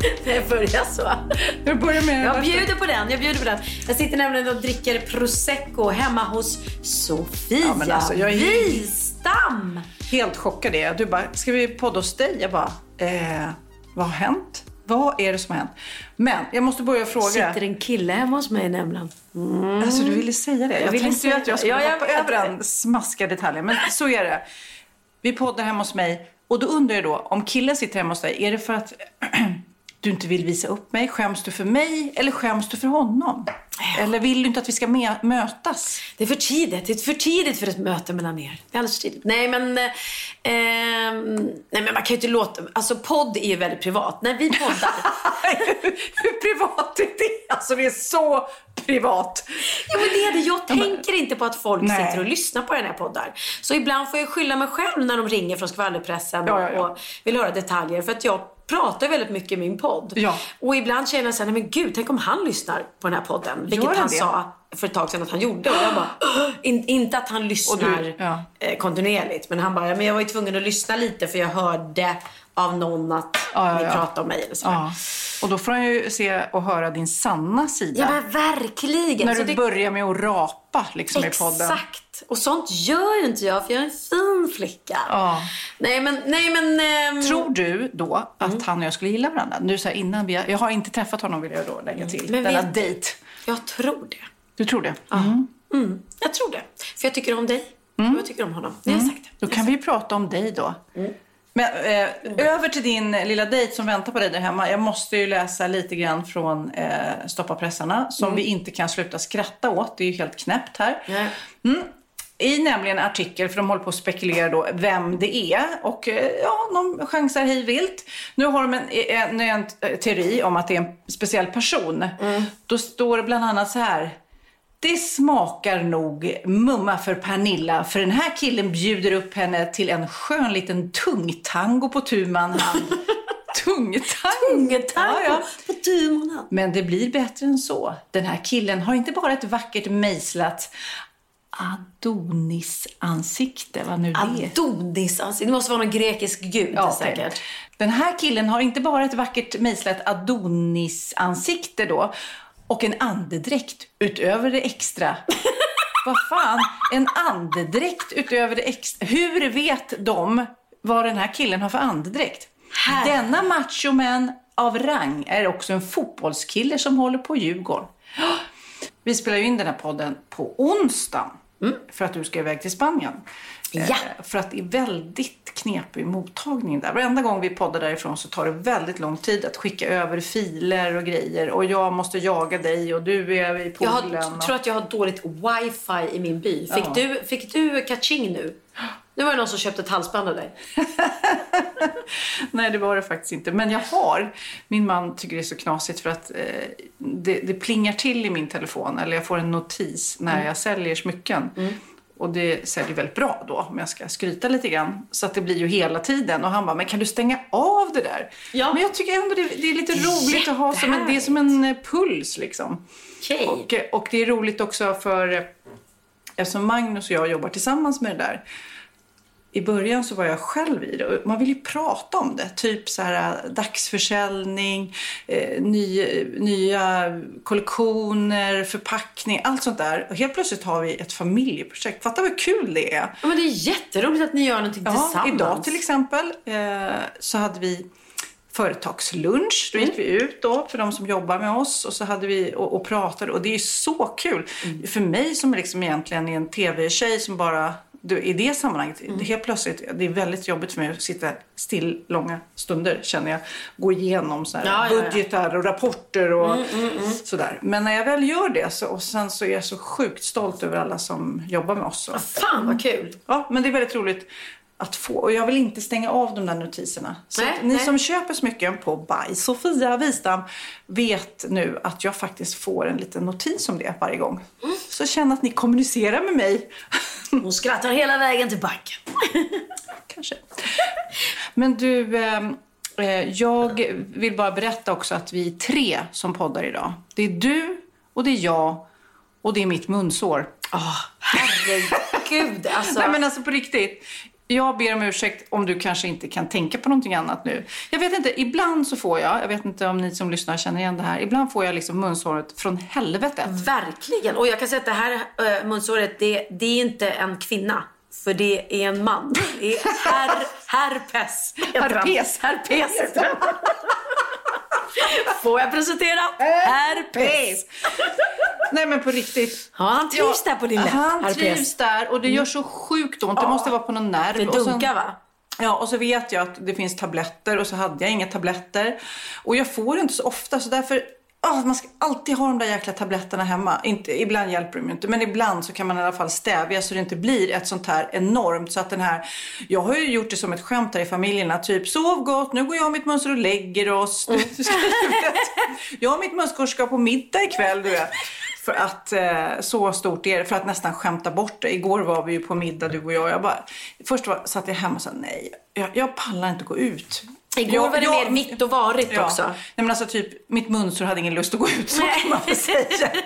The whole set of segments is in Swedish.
Det börjar så. Du börjar med Jag bjuder på den. Jag bjuder på den. Jag sitter nämligen och dricker prosecco hemma hos Sofia Ja, men alltså, jag är- Wistam. helt chockad är jag. Du bara, ska vi podda hos dig? Jag bara, eh, vad har hänt? Vad är det som har hänt? Men jag måste börja fråga. Sitter en kille hemma hos mig nämligen. Alltså du ville säga det. Jag, ville tänkte säga att jag skulle Ja, jag hoppa över den smaskiga detaljen. Men så är det. Vi poddar hemma hos mig. Och då undrar jag då, om killen sitter hemma hos dig, är det för att du inte vill visa upp mig? Skäms du för mig eller skäms du för honom? Eller vill du inte att vi ska mötas? Det är för tidigt. Det är för tidigt för ett möte mellan er. Det är alldeles för tidigt. Nej men, eh, nej men man kan ju inte låta... Alltså podd är ju väldigt privat. När vi poddar... Hur privat är det? Alltså det är så privat. Ja men det är det. Jag tänker inte på att folk Nej. sitter och lyssnar på den här poddar. Så ibland får jag skylla mig själv när de ringer från skvallerpressen Ja, ja, ja. och vill höra detaljer. För att jag pratar väldigt mycket i min podd. Ja. Och ibland känner jag såhär, nej men gud, tänk om han lyssnar på den här podden. Vilket han han sa för ett tag sedan att han gjorde. Och jag bara, in, inte att han lyssnar ja. eh, kontinuerligt. Men han bara, men jag var ju tvungen att lyssna lite för jag hörde av någon att Ja, ni pratade om mig eller. Ja. Och då får han ju se och höra din sanna sida. Ja men verkligen. När Så du det- börjar med att rapa liksom i podden. Exakt. Och sånt gör ju inte jag för jag är en fin flicka. Ja. Nej men, nej men. ehm, Tror du då att Mm. han och jag skulle gilla varandra? Nu så här innan vi jag har inte träffat honom vill jag då lägga till. Men Denna vet- dejt. Jag tror det. Du tror det? Mm, jag tror det. För jag tycker om dig. Och jag tycker om honom. Det har sagt. Mm. Då kan vi ju prata om dig då. Mm. Men eh, över till din lilla dejt som väntar på dig där hemma. Jag måste ju läsa lite grann från eh, Stoppa pressarna som vi inte kan sluta skratta åt. Det är ju helt knäppt här. Nej. I nämligen en artikel, för de håller på att spekulera då vem det är. Och eh, ja, de chansar hej vilt. Nu har de en, en, en, en teori om att det är en speciell person. Då står det bland annat så här. Det smakar nog mumma för Pernilla för den här killen bjuder upp henne till en skön liten tungtango på tu man hand. Tungtango? Ungetango Ja, ja. på tu månad. Men det blir bättre än så. Den här killen har inte bara ett vackert mejslat Adonis-ansikte, vad nu det är. Adonis alltså. Det måste vara någon grekisk gud Ja, säkert. Den här killen har inte bara ett vackert mejslat Adonis-ansikte då och en andedräkt utöver det extra. vad fan? En andedräkt utöver det extra. Hur vet de vad den här killen har för andedräkt? Här. Denna machoman av rang är också en fotbollskille som håller på Djurgården. Vi spelar ju in den här podden på onsdag Mm. för att du ska iväg till Spanien. Mm. Ja. Eh, För att det är väldigt knepig mottagning där. Varenda gång vi poddar därifrån så tar det väldigt lång tid att skicka över filer och grejer. Och jag måste jaga dig och du är i Jag poolen. har, och... tror att jag har dåligt wifi i min by. Fick, Ja. du, fick du kaching nu? Nu var det någon som köpte ett halsband av dig. Nej, det var det faktiskt inte. Men jag har. Min man tycker det är så knasigt för att eh, det, det plingar till i min telefon. Eller jag får en notis när Mm. jag säljer smycken. Och det säljer väldigt bra då, om jag ska skryta lite grann. Så att det blir ju hela tiden. Och han bara, men kan du stänga av det där? Ja. Men jag tycker ändå det, det är lite roligt att ha som en, det är som en eh, puls liksom. Okej. Och, eh, och det är roligt också för, eh, eftersom Magnus och jag jobbar tillsammans med det där. I början så var jag själv i det och man vill ju prata om det. Typ så här dagsförsäljning, eh, ny, nya kollektioner, förpackning, allt sånt där. Och helt plötsligt har vi ett familjeprojekt. Fatta vad kul det är. Ja, men det är jätteroligt att ni gör någonting Ja, tillsammans. idag till exempel eh, så hade vi företagslunch. Då gick vi ut då för de som jobbar med oss och så hade vi och, och pratade och det är så kul. För mig som liksom egentligen är en tv-tjej som bara du, i det sammanhanget, helt plötsligt, det är väldigt jobbigt för mig att sitta still långa stunder känner jag. Gå igenom så här, Ja, ja, ja. budgetar och rapporter och sådär. Men när jag väl gör det så, och sen så är jag så sjukt stolt över alla som jobbar med oss. Och, Fan vad kul. Ja, men det är väldigt roligt att få. Och jag vill inte stänga av de där notiserna. Så Nej, ni nej. som köper smycken på By Sofia Wistam vet nu att jag faktiskt får en liten notis om det varje gång. Mm. Så känn att ni kommunicerar med mig. Hon skrattar hela vägen till banken. Kanske. Men du, ehm, eh, jag vill bara berätta också att vi är tre som poddar idag. Det är du och det är jag och det är mitt munsår. Åh, herregud. Alltså. Nej men alltså på riktigt. Jag ber om ursäkt om du kanske inte kan tänka på någonting annat nu. Jag vet inte, ibland så får jag, jag vet inte om ni som lyssnar känner igen det här, ibland får jag liksom munsåret från helvetet. Verkligen. Och jag kan säga att det här äh, munsåret, det, det är inte en kvinna. För det är en man. Det är her, herpes. Herpes. Herpes han. Får jag presentera? Herpes. Nej men på riktigt. Ja, han trivs där på din läpp. Han herpes. trivs där och det gör så sjukt ont. Det måste vara på någon nerv. Det dunkar va? Ja, och så vet jag att det finns tabletter och så hade jag inga tabletter. Och jag får inte så ofta så därför ah, man ska alltid ha de där jäkla tabletterna hemma. Inte, ibland hjälper de inte, men ibland så kan man i alla fall stävja så det inte blir ett sånt här enormt. Så att den här, jag har ju gjort det som ett skämt här i familjerna. Typ, sov gott, nu går jag och mitt mönster och lägger oss. Vet, jag och mitt mönster ska på middag ikväll, du vet. För att eh, så stort är det, för att nästan skämta bort det. Igår var vi ju på middag du och jag. jag bara, först var, satt jag hemma och sa nej, jag, jag pallar inte gå ut. Igår Jag- var det jag- mer vitt och varigt Ja. också. Nej men alltså typ, mitt munsår hade ingen lust att gå ut. Så Nej. kan man säga.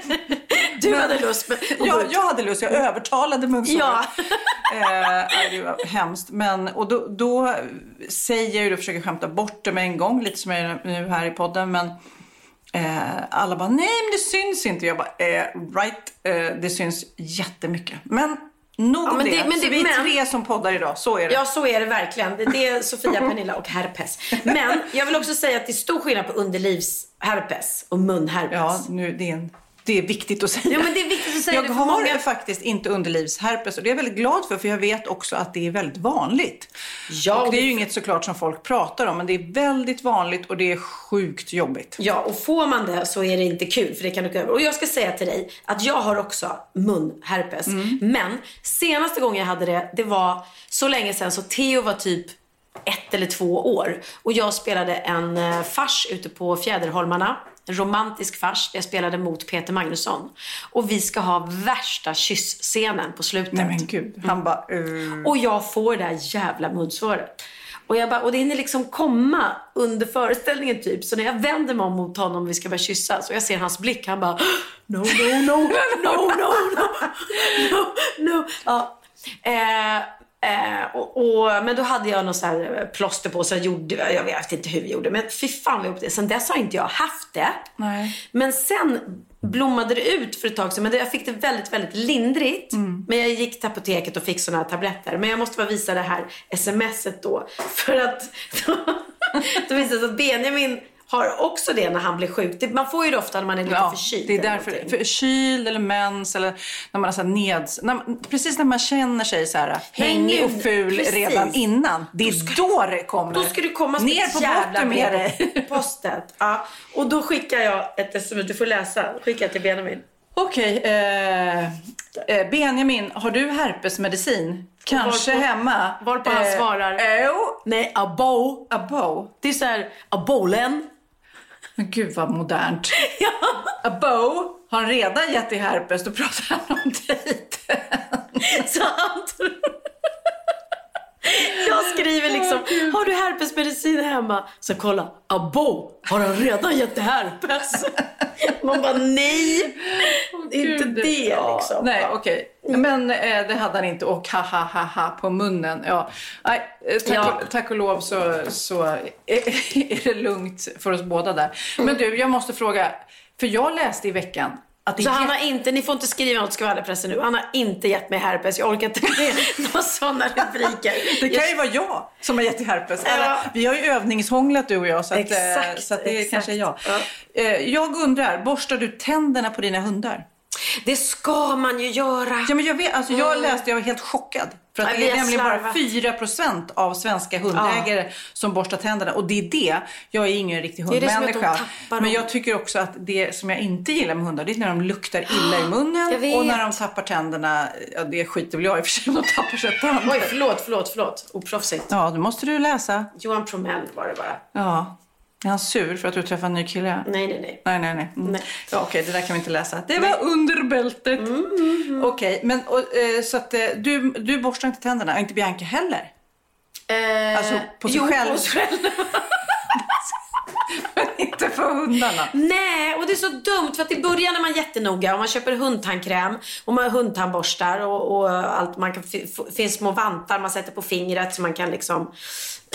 Du hade lust med Jag, jag hade lust, jag övertalade munsåret. Ja. eh, det var hemskt. Men, och då, då säger jag ju, då försöker skämta bort det med en gång, lite som jag gör nu här i podden. Men eh, alla bara, nej men det syns inte. Jag bara, eh, right, eh, det syns jättemycket. Men nog Ja, men det. det- men det- vi är men- tre som poddar idag, så är det. Ja, så är det verkligen. Det det är Sofia, Pernilla och herpes. Men jag vill också säga att det är stor skillnad på underlivsherpes och munherpes. Ja, nu, det, är en, det är viktigt att säga. Ja, men det är viktigt att säga jag har många- faktiskt inte underlivsherpes och det är jag väldigt glad för, för jag vet också att det är väldigt vanligt. Ja, och det är ju inget såklart som folk pratar om, men det är väldigt vanligt och det är sjukt jobbigt. Ja, och får man det så är det inte kul för det kan du över. Och jag ska säga till dig att jag har också munherpes. Men senaste gången jag hade det, det var så länge sedan så Theo var typ ett eller två år. Och jag spelade en eh, fars ute på Fjäderholmarna. En romantisk fars där jag spelade mot Peter Magnusson. Och vi ska ha värsta kyssscenen på slutet. Nej men gud, han bara... Uh, Och jag får det här jävla munsvaret. Och, jag bara, och det hinner liksom komma under föreställningen typ. Så när jag vänder mig om mot honom och vi ska börja kyssas och jag ser hans blick, han bara No, no, no, no, no, no, no, no. Ja. Eh, eh, och, och, men då hade jag något så här plåster på så jag gjorde, jag vet inte hur vi gjorde, men fy fan vad jag det. Sen dess har inte jag haft det. Nej. Men sen blommade det ut för ett tag sedan. Men jag fick det väldigt, väldigt lindrigt. Men jag gick till apoteket och fick såna här tabletter. Men jag måste bara visa det här smset då. För att då, då visade det sig att Benjamin har också det när han blir sjuk. Det, man får ju det ofta när man är lite Ja, förkyld. det är därför. Förkyld eller mens eller när man har så neds... När precis när man känner sig så här hängig och ful precis. redan innan. Det är då det kommer. Då ska du komma som Ner på botten med dig. postet. Ja. Och då skickar jag ett sms, du får läsa. Skickar jag till Benjamin. Okej, eh, eh, Benjamin, har du herpesmedicin? Kanske Varpå- hemma? varpå han svarar- Jo, Nej, abo. abo. Det är så här, abolen. Men gud vad modernt. Abo, har han redan gett dig herpes? Då pratar han om dejten. Så han tror... Jag skriver liksom, har du herpesmedicin hemma? Så kolla, abo, har han redan gett herpes? Man bara, nej, är inte Gud, det ja. liksom. Nej, okej. Men eh, det hade han inte och ha ha ha ha på munnen. Ja. Nej, eh, tack, Ja. Och, tack och lov så, så är, är det lugnt för oss båda där. Men du, jag måste fråga. För jag läste i veckan Så är han har inte, ni får inte skriva något skvallerpressen nu. Han har inte gett mig herpes. Jag orkar inte med några sådana rubriker. Det kan ju vara jag som har gett dig herpes. Ja. Eller, vi har ju övningshånglat du och jag så att, eh, Exakt, så att det exakt. kanske är jag. Ja. Eh, Jag undrar, borstar du tänderna på dina hundar? Det ska man ju göra. Ja, men jag, vet, alltså, jag läste, jag var helt chockad. För att Ja, det är nämligen bara slarvat. 4% av svenska hundägare som borstar tänderna. Och det är det, jag är ingen riktig hundmänniska. de men jag tycker också att det som jag inte gillar med hundar, det är när de luktar illa i munnen. Och när de tappar tänderna, ja det skiter väl jag i och för sig om de tappar sig tänder. Oj, förlåt, förlåt, förlåt. Oproffsigt. Ja, då måste du läsa. Johan Promell var det bara. Ja. Är han sur för att du träffar en ny kille? Nej, nej, nej. Nej, nej, nej. Mm. Nej. Ja, Okej, det där kan vi inte läsa. Det var under bältet. Okej, men och, eh, så att eh, du, du borstar inte tänderna, inte Bianca heller? Eh, Alltså, på sig jo, själv. På sig själv. inte för hundarna. Nej, och det är så dumt för att i början är man jättenoga och man köper hundtandkräm och man hundtandborstar och, och allt. Man kan, finns små vantar man sätter på fingret så man kan liksom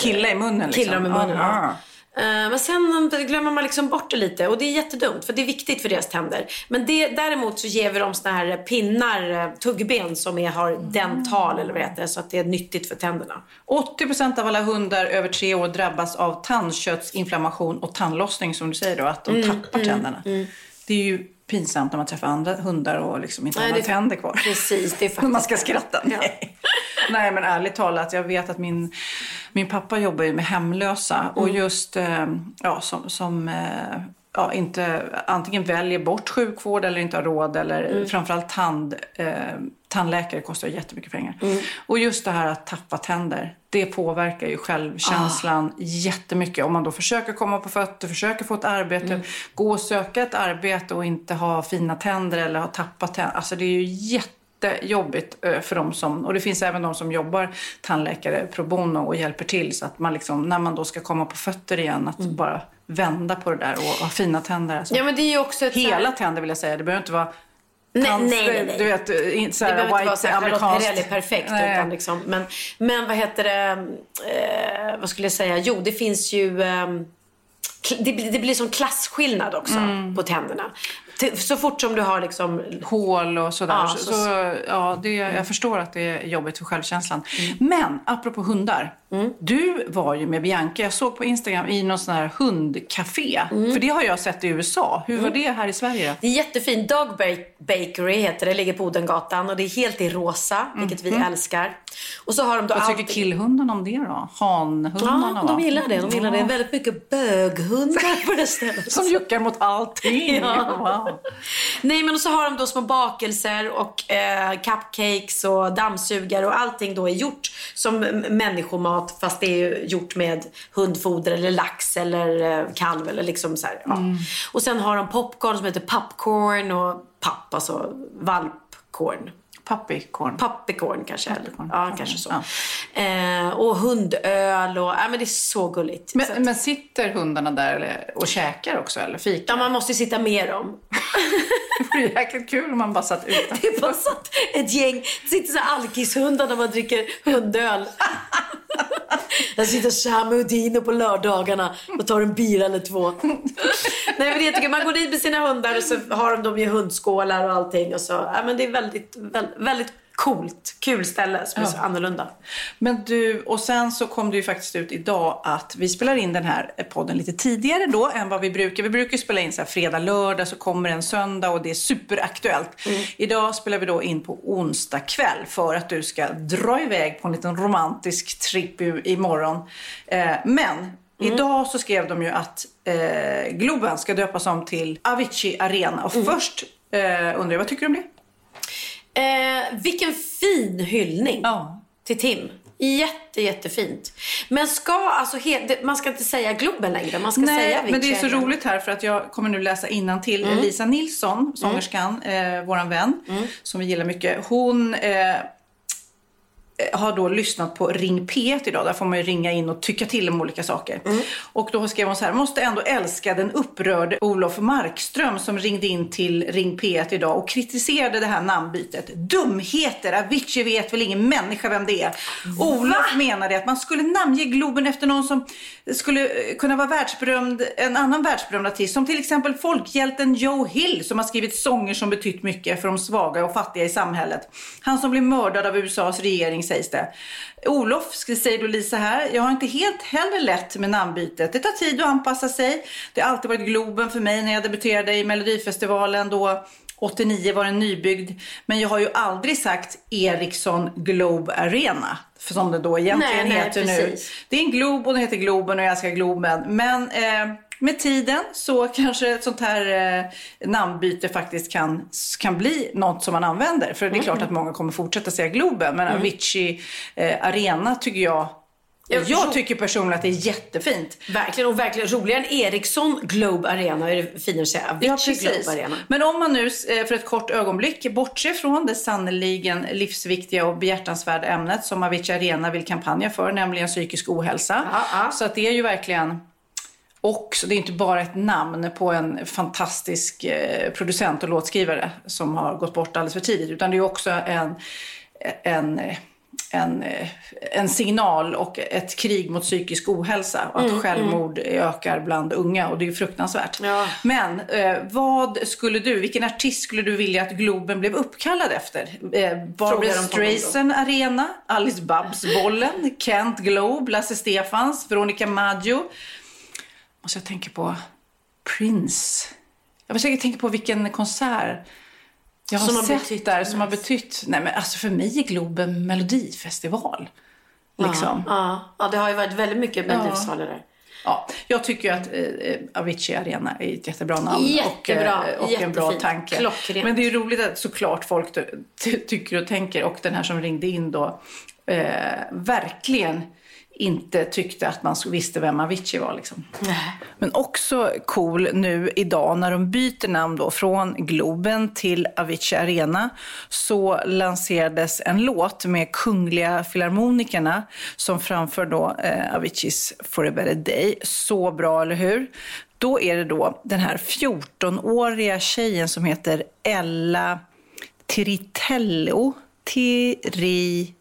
Killa i munnen liksom. Killa dem i munnen. Aha. Ja. Eh, Men sen glömmer man liksom bort det lite och det är jättedumt för det är viktigt för deras tänder. Men det, däremot så ger vi dem såna här pinnar, eh, tuggben som är, har dental eller vad det heter så att det är nyttigt för tänderna. 80% av alla hundar över tre år drabbas av tandköttsinflammation och tandlossning som du säger då, att de Mm, tappar tänderna. Det är ju pinsamt när man träffar andra hundar och liksom inte har några tänder kvar. Precis, det är faktiskt Man ska skratta. Ja. Nej. Nej, men ärligt talat, jag vet att min, min pappa jobbar ju med hemlösa och Mm. just eh, ja, som, som eh, ja, inte antingen väljer bort sjukvård eller inte har råd eller Mm. framförallt tand, eh, tandläkare kostar jättemycket pengar. Mm. Och just det här att tappa tänder, det påverkar ju självkänslan Ah. jättemycket. Om man då försöker komma på fötter, försöker få ett arbete, Mm. gå och söka ett arbete och inte ha fina tänder eller ha tappat tänder. Alltså det är ju jättejobbigt eh, för dem som, och det finns även de som jobbar tandläkare pro bono och hjälper till så att man liksom, när man då ska komma på fötter igen, att bara vända på det där och ha fina tänder. Alltså. Mm. Ja men det är också ett så här- Hela tänder vill jag säga, det behöver inte vara Nej, Tands- nej, nej, nej. Du vet, eh, inte så Det behöver inte vara så amerikanskt. Perrelli perfekt. Nej. Utan liksom, men, men vad heter det? Eh, vad skulle jag säga? Jo, det finns ju... kl- det, blir- det blir som klasskillnad också Mm. på tänderna. Så fort som du har liksom... hål och sådär. Ja, så, så- ja, det, jag förstår att det är jobbigt för självkänslan. Men apropå hundar. Du var ju med Bianca, jag såg på Instagram, i någon sån här hundcafé. För det har jag sett i USA. Hur var det här i Sverige? Det är jättefint. Dog Ba- Bakery heter det. ligger på Odengatan och det är helt i rosa, vilket vi älskar. Och så har de då Vad tycker alltid- killhundarna om det då? Hanhundarna Ja, va? de gillar det. De gillar det. Ja. Väldigt mycket böghundar på det stället. Som juckar mot allting. Ja. Wow. Nej men och så har de då små bakelser och eh, cupcakes och dammsugare och allting då är gjort som människomat fast det är gjort med hundfoder eller lax eller eh, kalv eller liksom så här, ja. Och sen har de popcorn som heter popcorn och papp, alltså valpcorn. Puppycorn. Puppycorn kanske. Puppycorn. Ja, kanske så. ja. Eh, och hundöl och, ja men det är så gulligt. så att, Men, men sitter hundarna där eller, och käkar också eller fikar? ja, man måste ju sitta med dem. Det vore jäkligt kul om man bara satt utanför. Det bara satt ett gäng, det sitter så alkishundar när man dricker hundöl. Jag sitter Sam och Dino på lördagarna och tar en bira eller två. Nej men jag tycker. Man går dit med sina hundar och så har de dem i hundskålar och allting. Och så, ja, men det är väldigt, väldigt, väldigt coolt. Kul ställe som är så annorlunda. Men du, och sen så kom det ju faktiskt ut idag att vi spelar in den här podden lite tidigare då än vad vi brukar. Vi brukar ju spela in så här fredag, lördag, så kommer en söndag och det är superaktuellt. Idag spelar vi då in på onsdag kväll för att du ska dra iväg på en liten romantisk tripp imorgon. Eh, men Idag så skrev de ju att eh, Globen ska döpas om till Avicii Arena. Och först eh, undrar jag, vad tycker du om det? Eh, vilken fin hyllning Ja. till Tim. Jätte, jättefint. Men ska alltså, he- man ska inte säga Globen längre. Man ska säga Nej, Avicii men det är så roligt här för att jag kommer nu läsa till Mm. Lisa Nilsson, sångerskan, eh, våran vän, Mm. som vi gillar mycket. Hon eh, har då lyssnat på Ring P1 idag. Där får man ju ringa in och tycka till om olika saker. Och då skrev hon så här. Måste ändå älska den upprörde Olof Markström som ringde in till Ring P1 idag och kritiserade det här namnbytet. Dumheter! Avicii vet väl ingen människa vem det är. Olof menade att man skulle namnge Globen efter någon som skulle eh, kunna vara världsberömd, en annan världsberömd artist. Som till exempel folkhjälten Joe Hill som har skrivit sånger som betytt mycket för de svaga och fattiga i samhället. Han som blev mördad av USAs regering sägs det. Olof säger då Lisa här, jag har inte helt heller lätt med namnbytet. Det tar tid att anpassa sig. Det har alltid varit Globen för mig när jag debuterade i Melodifestivalen då 89 var den nybyggd. Men jag har ju aldrig sagt Ericsson Globe Arena. För som det då egentligen Nej, nej, heter nu. precis. Det är en Glob och den heter Globen och jag älskar Globen. Men eh, med tiden så kanske ett sånt här eh, namnbyte faktiskt kan, kan bli något som man använder. För det är klart att många kommer fortsätta säga Globen. Men Avicii eh, Arena tycker jag Jag tycker personligen att det är jättefint. Verkligen, och verkligen roligare än Ericsson Globe Arena är det finare att säga Avicii Globe Arena. Men om man nu eh, för ett kort ögonblick bortser från det sannoliken livsviktiga och behjärtansvärda ämnet som Avicii Arena vill kampanja för, nämligen psykisk ohälsa. Ja, ja. Så att det är ju verkligen också, det är inte bara ett namn på en fantastisk eh, producent och låtskrivare som har gått bort alldeles för tidigt, utan det är också en, en en, en signal och ett krig mot psykisk ohälsa och att självmord ökar bland unga och det är fruktansvärt. Ja. Men eh, vad skulle du, vilken artist skulle du vilja att Globen blev uppkallad efter? Eh, då. Streisand Arena, Alice Babs-bollen, Kent Globe, Lasse Stefans, Veronica Maggio. Måste jag tänka på Prince. Jag försöker tänka på vilken konsert jag har, Som har sett betytt där som har betytt... Nej men alltså för mig är Globen Melodifestival. Liksom. Ja, ja, det har ju varit väldigt mycket Melodifestivalen där. Ja, jag tycker att eh, Avicii Arena är ett jättebra namn Jättebra, och, eh, och en bra tanke. klockrent. Men det är roligt att såklart folk ty- ty- tycker och tänker och den här som ringde in då eh, verkligen inte tyckte att man visste vem Avicii var. Liksom. Men också cool nu idag när de byter namn då från Globen till Avicii Arena så lanserades en låt med Kungliga Filharmonikerna som framför då eh, Aviciis For a better day. Så bra, eller hur? Då är det då den här 14-åriga tjejen som heter Ella Tiritello. Tiri...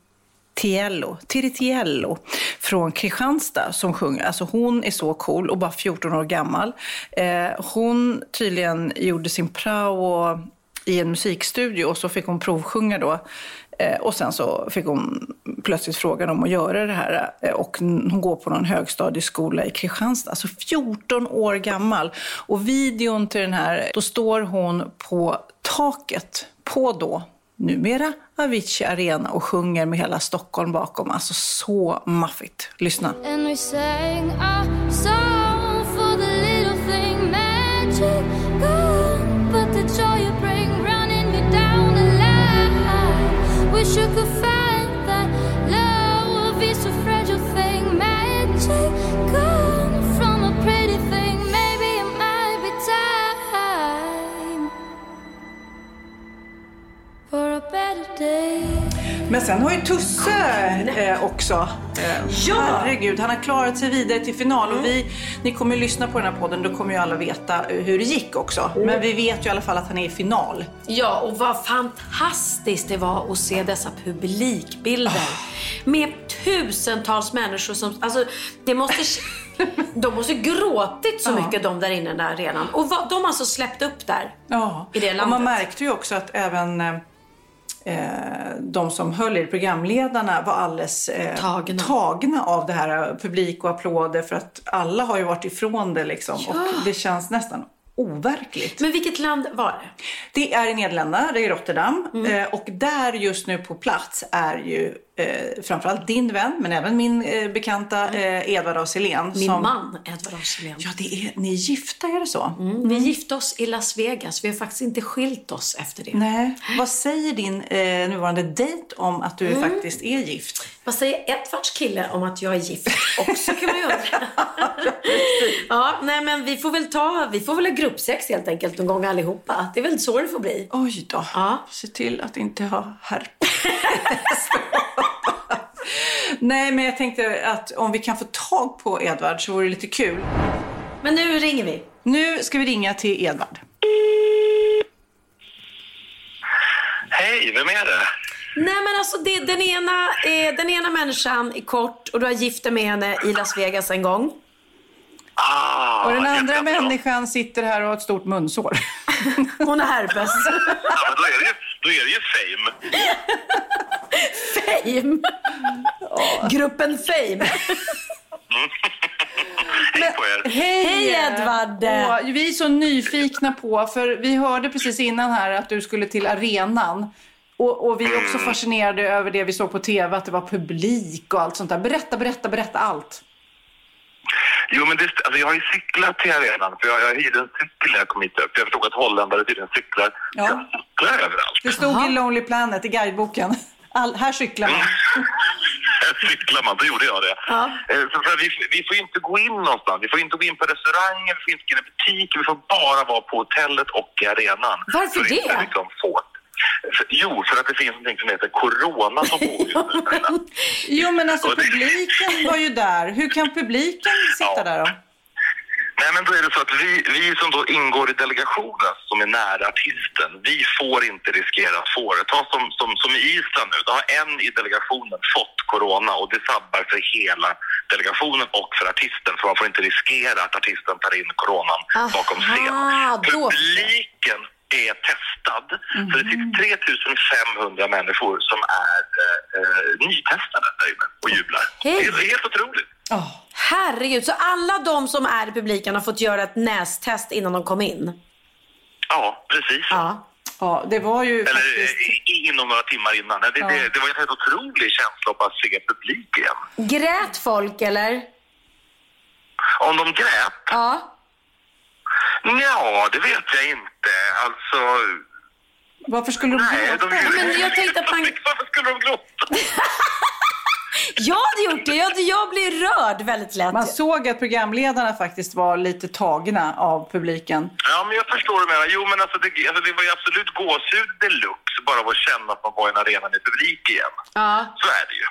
Tiello, Tiritiello från Kristianstad som sjunger. Alltså hon är så cool och bara 14 år gammal. Eh, hon tydligen gjorde sin prao i en musikstudio och så fick hon provsjunga då. Eh, och sen så fick hon plötsligt frågan om att göra det här. Eh, och hon går på någon högstadieskola i Kristianstad. Alltså 14 år gammal. Och videon till den här, då står hon på taket på då numera Avicii Arena och sjunger med hela Stockholm bakom. Alltså så maffigt. Lyssna. And we sang a song for the little thing magic Men sen har ju Tusse eh, också. Eh, Ja! Herregud, han har klarat sig vidare till final. Och vi, ni kommer ju lyssna på den här podden, då kommer ju alla veta eh, hur det gick också. Men vi vet ju i alla fall att han är i final. Ja, och vad fantastiskt det var att se dessa publikbilder. Ah. Med tusentals människor som... Alltså, det måste... De måste gråtit så Ja. mycket de där inne i den där arenan. Och vad, de har alltså släppt upp där. Ja, I det och man landet. märkte ju också att även eh, de som höll i programledarna, var alldeles eh, Tagna. tagna av det här eh, publik och applåder för att alla har ju varit ifrån det liksom och det känns nästan overkligt. Men vilket land var det? Det är i Nederländerna, det är i Rotterdam. Mm. Eh, och där just nu på plats är ju eh, framförallt din vän, men även min eh, bekanta eh, Edvard af Sillén. Mm. Min som, man, Edvard af Sillén. Ja, det är, ni är gifta, är det så? Vi gifte oss i Las Vegas. Vi har faktiskt inte skilt oss efter det. Nej. Vad säger din eh, nuvarande dejt om att du Mm. faktiskt är gift? Vad säger Edvards kille om att jag är gift också kan man ju undra. ja, nej men vi får väl ta, vi får väl ha gruppsex helt enkelt någon gång allihopa. Det är väl så det får bli. Oj då. Ja. Se till att inte ha herpes. Nej, men jag tänkte att om vi kan få tag på Edvard så vore det lite kul. Men nu ringer vi. Nu ska vi ringa till Edvard. Hej, vem är det? Nej men alltså det, den, ena, eh, den ena människan är kort och du har gift dig med henne i Las Vegas en gång. Ah, Och den andra människan sitter här och har ett stort munsår. Hon har herpes. Ja, men då är det ju, då är det ju fame. Fame. Gruppen Fame. Hej på er. Hej! Hej, Edvard. Åh, vi är så nyfikna på, för vi hörde precis innan här att du skulle till arenan. Och, och vi är också fascinerade över det vi såg på tv, att det var publik och allt sånt där. Berätta, berätta, berätta allt. Jo, men det, alltså, jag har ju cyklat till arenan, för jag, jag hyrde en cykel när jag kom hit upp. Jag förstod att holländare tydligen cyklar. Ja. Jag cyklar överallt. Det stod i Lonely Planet, i guideboken. All, här cyklar man. Här cyklar man, då gjorde jag det. Ja. Eh, Så för vi, vi får inte gå in någonstans. Vi får inte gå in på restauranger, vi får inte gå in i butiker. Vi får bara vara på hotellet och i arenan. Varför För det? inte Liksom få, jo, för att det finns någonting som heter corona som pågår. Jo, men alltså publiken var ju där. Hur kan publiken sitta Ja. där då? Nej, men då är det så att vi, vi som då ingår i delegationen som är nära artisten, vi får inte riskera att få det. Ta som, som, som i Island nu, då har en i delegationen fått corona och det sabbar för hela delegationen och för artisten för man får inte riskera att artisten tar in coronan bakom scen. Aha, då- Publiken är testad, så det sitter 3500 människor som är eh, nytestade där inne och jublar. Hej. Det är helt otroligt. Åh, Herregud, så alla de som är i publiken har fått göra ett nästest innan de kom in? Ja, precis. Ja. Ja, det var ju Eller faktiskt... eh, inom några timmar innan. Det, det, det var en helt otrolig känsla att bara se publik igen. Grät folk eller? Om de grät? Ja. Ja, det vet jag inte. Alltså, Varför skulle de nej. gråta? De, men jag tänkte att man- Varför skulle de gråta? Jag hade gjort det. Jag, jag blir rörd väldigt lätt. Man såg att programledarna faktiskt var lite tagna av publiken. Ja, men jag förstår menar. Jo, men alltså det, alltså, det var ju absolut gåshud deluxe bara av att känna att man var i en arena med publik igen. Ja. Så är det ju.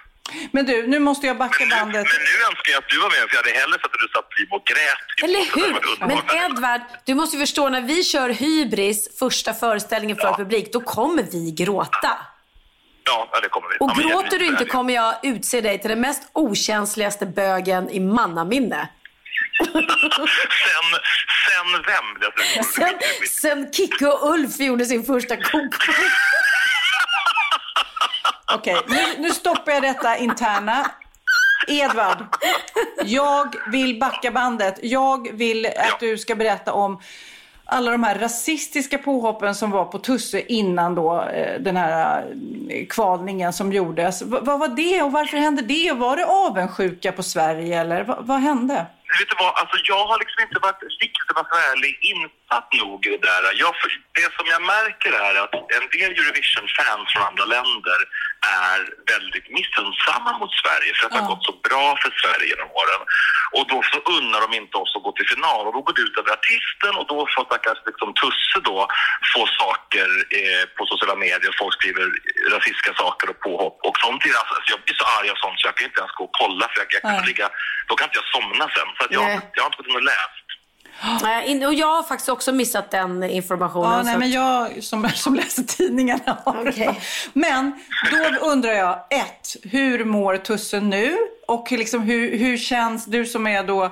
Men du, nu måste jag backa Men nu, bandet. men nu önskar jag att du var med, för jag hade hellre sett att du satt bredvid och grät. Eller hur? Men. Edvard, du måste ju förstå när vi kör hybris, första föreställningen för Ja. publik, då kommer vi gråta. Ja, det kommer vi. Och ja, gråter du inte kommer jag utse dig till den mest okänsligaste bögen i mannaminne. sen, sen vem? Det är så- Sen, sen Kicke och Ulf gjorde sin första kokbok. Okej, nu, nu stoppar jag detta interna. Edvard, jag vill backa bandet. Jag vill att Ja. du ska berätta om alla de här rasistiska påhoppen som var på Tusse innan då eh, den här eh, kvalningen som gjordes. V- vad var det och varför hände det? Var det avundsjuka på Sverige eller vad, hände? Vet du vad, alltså jag har liksom inte varit riktigt, om jag ska insatt nog det där. Jag, det som jag märker är att en del Eurovision-fans från andra länder är väldigt missunnsamma mot Sverige för att det har gått så bra för Sverige genom åren. Och då så unnar de inte oss att gå till final och då går det ut över artisten och då får stackars liksom, Tusse då få saker eh, på sociala medier. Folk skriver rasistiska saker och påhopp och sånt. Alltså, jag blir så arg av sånt så jag kan inte ens gå och kolla för jag, jag kan ligga, då kan inte jag somna sen. Så att jag, jag har inte gått in och läst. Nej, Och jag har faktiskt också missat den informationen. Ja, nej, att- men jag som, som läser tidningarna har. Okej. Men då undrar jag, ett, hur mår Tusse nu? Och liksom, hur, hur känns, du som är då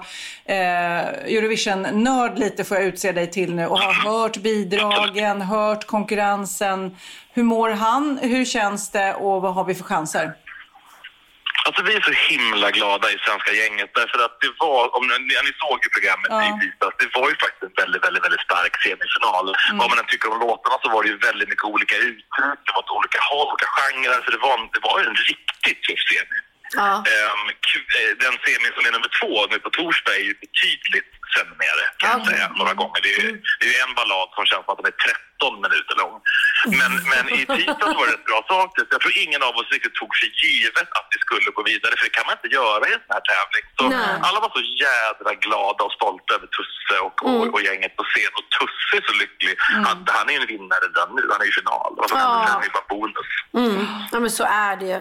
eh, Eurovision-nörd lite får jag utse dig till nu och har hört bidragen, hört konkurrensen. Hur mår han? Hur känns det och vad har vi för chanser? Alltså vi är så himla glada i svenska gänget därför att det var, om ni, ni såg ju programmet Ja. i tisdags, det var ju faktiskt en väldigt, väldigt, väldigt stark semifinal. Vad man än tycker om låtarna så var det ju väldigt mycket olika uttryck, det var åt olika håll, olika genrer, så det var, det var en riktigt tuff semi. Ja. Eh, den semin som är nummer två nu på torsdag är ju betydligt sämre kan jag säga några gånger. Det är, ju, det är en ballad som känns som att den är 13 minuter lång. Men, men i tisdags var det ett bra sak. Jag tror ingen av oss riktigt tog för givet att vi skulle gå vidare, för det kan man inte göra i en sån här tävling. Så Nej. alla var så jädra glada och stolta över Tusse och, och, och gänget på scen. Och Tusse är så lycklig att han är ju en vinnare redan nu. Han är i final. Vad som Ja. händer sen är bara bonus. Ja men så är det ju.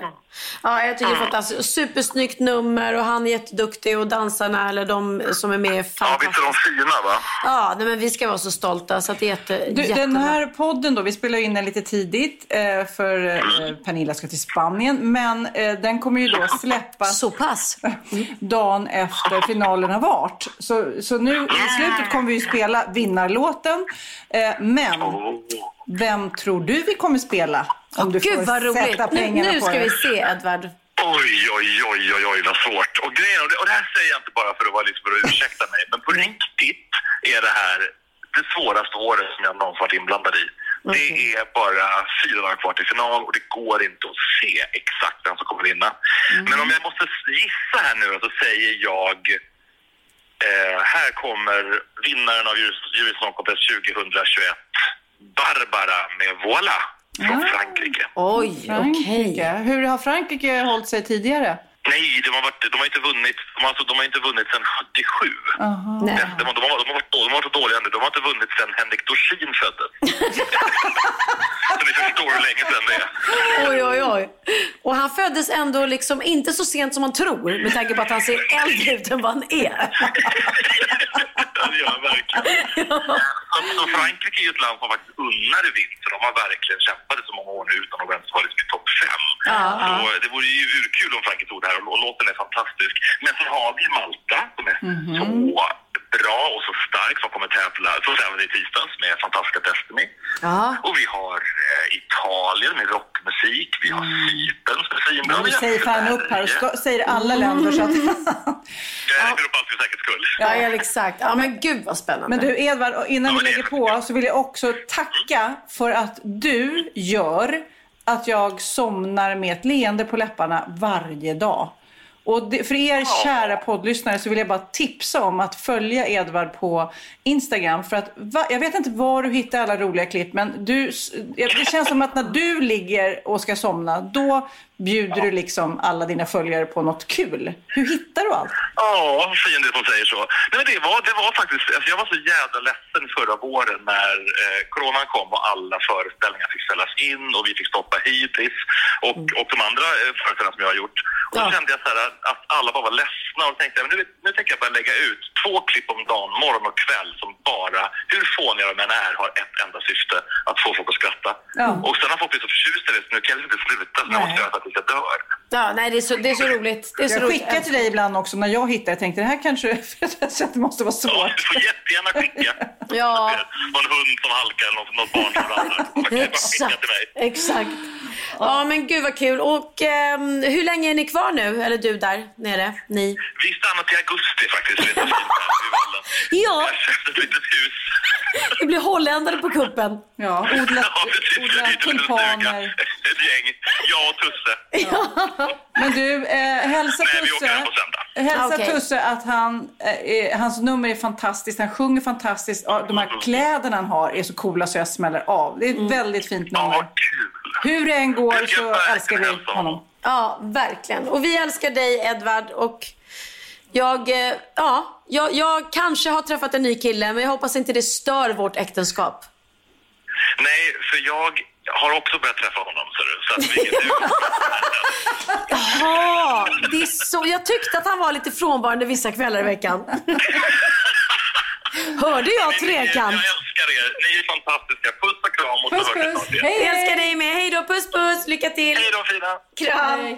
Ja, jag tycker det är fantastiskt. Supersnyggt nummer och han är jätteduktig och dansarna eller de som är med är Ja, visst fantastiska. är de fina va? Ja, nej, men vi ska vara så stolta så att det är jätte, Du, jättebra. Den här podden då, vi spelar in den lite tidigt eh, för eh, Pernilla ska till Spanien. Men eh, den kommer ju då släppas Så pass. dagen efter finalen har varit. Så, så nu i slutet kommer vi ju spela vinnarlåten. Eh, men vem tror du vi kommer spela? Om du Gud får vad roligt. sätta Nu, pengarna nu på ska vi se Edvard. Oj, oj, oj, oj, oj, vad svårt. Och, grejen, och, det, och det här säger jag inte bara för att, vara liksom, för att ursäkta mig, men på riktigt är det här det svåraste året som jag någonsin varit inblandad i. Det är bara fyra dagar kvar till final och det går inte att se exakt vem som kommer vinna. Men om jag måste gissa här nu så säger jag eh, här kommer vinnaren av Eurovision Song Contest 2021, Barbara med Voila från Frankrike. Oj, okej. Frankrike. Hur har Frankrike hållit sig tidigare? Nej, de har, varit, de har inte vunnit de har, alltså, de har inte vunnit sedan 77. Nej. De, har, de, har, de, har varit, de har varit så dåliga nu. De har inte vunnit sedan Henrik Dorsin föddes. så ni förstår hur länge sedan det är. Oj, oj, oj. Och han föddes ändå liksom inte så sent som man tror med tanke på att han ser äldre ut än vad han är. Ja, verkligen. så Frankrike är ju ett land som faktiskt unnar. För de har verkligen kämpat i så många år nu utan att ens vara i topp fem. Så det vore ju urkul om Frankrike tog det här och, låten är fantastisk. Men sen har vi Malta som är så bra och så stark som kommer tävla, som tävlade i tisdags med fantastiska Destiny. Ja. Och vi har eh, Italien med rockmusik. Vi har Cypern som är svinbra. Du säger fan upp här och ska, säger alla länder så att... Jag lägger upp allt för säkerhets skull. Ja, ja, exakt. Ja, men gud vad spännande. Men du Edvard, och innan Ja, vi lägger på så vill jag också tacka för att du gör att jag somnar med ett leende på läpparna varje dag. Och det, för er kära poddlyssnare så vill jag bara tipsa om att följa Edvard på Instagram. För att va, jag vet inte var du hittar alla roliga klipp men du, det känns som att när du ligger och ska somna då bjuder du liksom alla dina följare på något kul. Hur hittar du allt? Ja, fin det som säger så. Nej, men det, var, det var faktiskt, alltså jag var så jävla ledsen förra våren när eh, coronan kom och alla föreställningar fick ställas in och vi fick stoppa hittills och, och de andra eh, föreställningarna som jag har gjort. Och då Ja. kände jag så här att, alla bara var ledsna och tänkte men nu, nu tänker jag bara lägga ut två klipp om dagen, morgon och kväll, som bara, hur fåniga de än är, har ett enda syfte, att få folk att skratta. Ja. Och sen har folk blivit så förtjusta i det, så nu kan jag inte sluta, så jag måste göra att jag dör. Ja, nej, det är så, det är så roligt. Det är så Jag roligt. skickar till dig ibland också när jag hittar. Jag tänkte det här kanske så att det måste vara Ja, svårt. du får jättegärna skicka. Ja. Någon hund som halkar eller något, något barn som skicka Exakt. till mig. Exakt. Ja, men gud vad kul. Och ehm, hur länge är ni kvar nu? Eller du där nere? Ni? Vi stannar till augusti faktiskt. Det. Ja. Jag har köpt ett litet hus. Det blir holländare på kuppen. Ja, odla, Ja, precis. odla En tulpaner. Ett gäng. Jag och Tusse. Men du, eh, hälsa Tusse. Hälsa Okej. Tusse att han, eh, hans nummer är fantastiskt. Han sjunger fantastiskt. Ja, De här kläderna han har är så coola så jag smäller av. Det är ett väldigt fint Ja, nummer. kul. Hur det än går så älskar vi honom. Ja, verkligen. Och vi älskar dig Edvard. Och jag, eh, ja, jag, jag kanske har träffat en ny kille men jag hoppas inte det stör vårt äktenskap. Nej, för jag har också börjat träffa honom. Så, du. så att vi, Ja, det är så. Jag tyckte att han var lite frånvarande vissa kvällar i veckan. Hörde jag ni- Jag trekant? älskar er. Ni är fantastiska. Puss och kram och Puss puss. igen. Hej Jag älskar dig med. Hej då, puss puss. Lycka till. Hej då fina. Kram.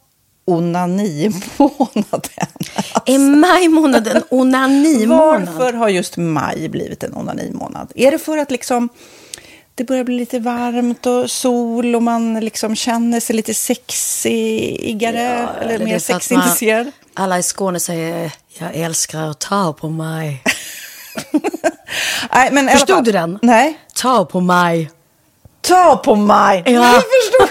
onanimånaden. Är maj månad en onanimånad? Varför har just maj blivit en onanimånad? Är det för att liksom det börjar bli lite varmt och sol och man liksom känner sig lite sexigare eller, eller mer sexintresserad? Alla i Skåne säger jag älskar att ta på mig. Nej, men Förstod fall- du den? Nej. Ta på mig. Ta på mig! Ja. Jag förstår.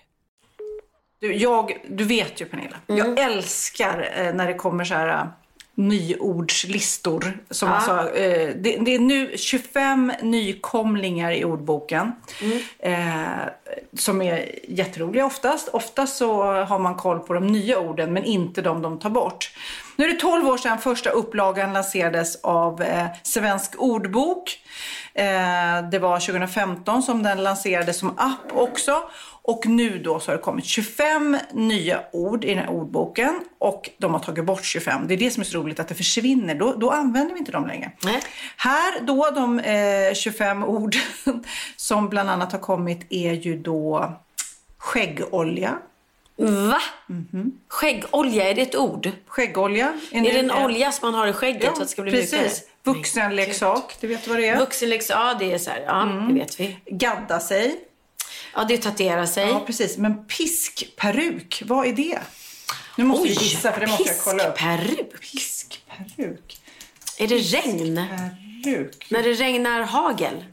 Du, jag, du vet ju Pernilla, jag älskar eh, när det kommer så här eh, nyordslistor. Som Ja. alltså, eh, det, det är nu 25 nykomlingar i ordboken. Eh, som är jätteroliga oftast. Oftast så har man koll på de nya orden men inte de de tar bort. Nu är det 12 år sedan första upplagan lanserades av eh, Svensk ordbok. Eh, det var 2015 som den lanserades som app också. Och nu då så har det kommit 25 nya ord i den här ordboken och de har tagit bort 25. Det är det som är så roligt att det försvinner. Då, då använder vi inte dem längre. Här då de eh, 25 ord som bland annat har kommit är ju då skäggolja. Va? Skäggolja, är det ett ord? Skäggolja. Är det en olja som man har i skägget Ja, så att det ska bli precis. mjukare? Vuxenleksak, du vet vad det är? Vuxenleksak, ja det är så här, ja det vet vi. Gadda sig. Ja, det är tatuera sig. Ja, precis. Men piskperuk, vad är det? Nu måste vi Oj, gissa för det måste jag kolla upp. piskperuk. Piskperuk. Är det regn? Peruk. När det regnar hagel?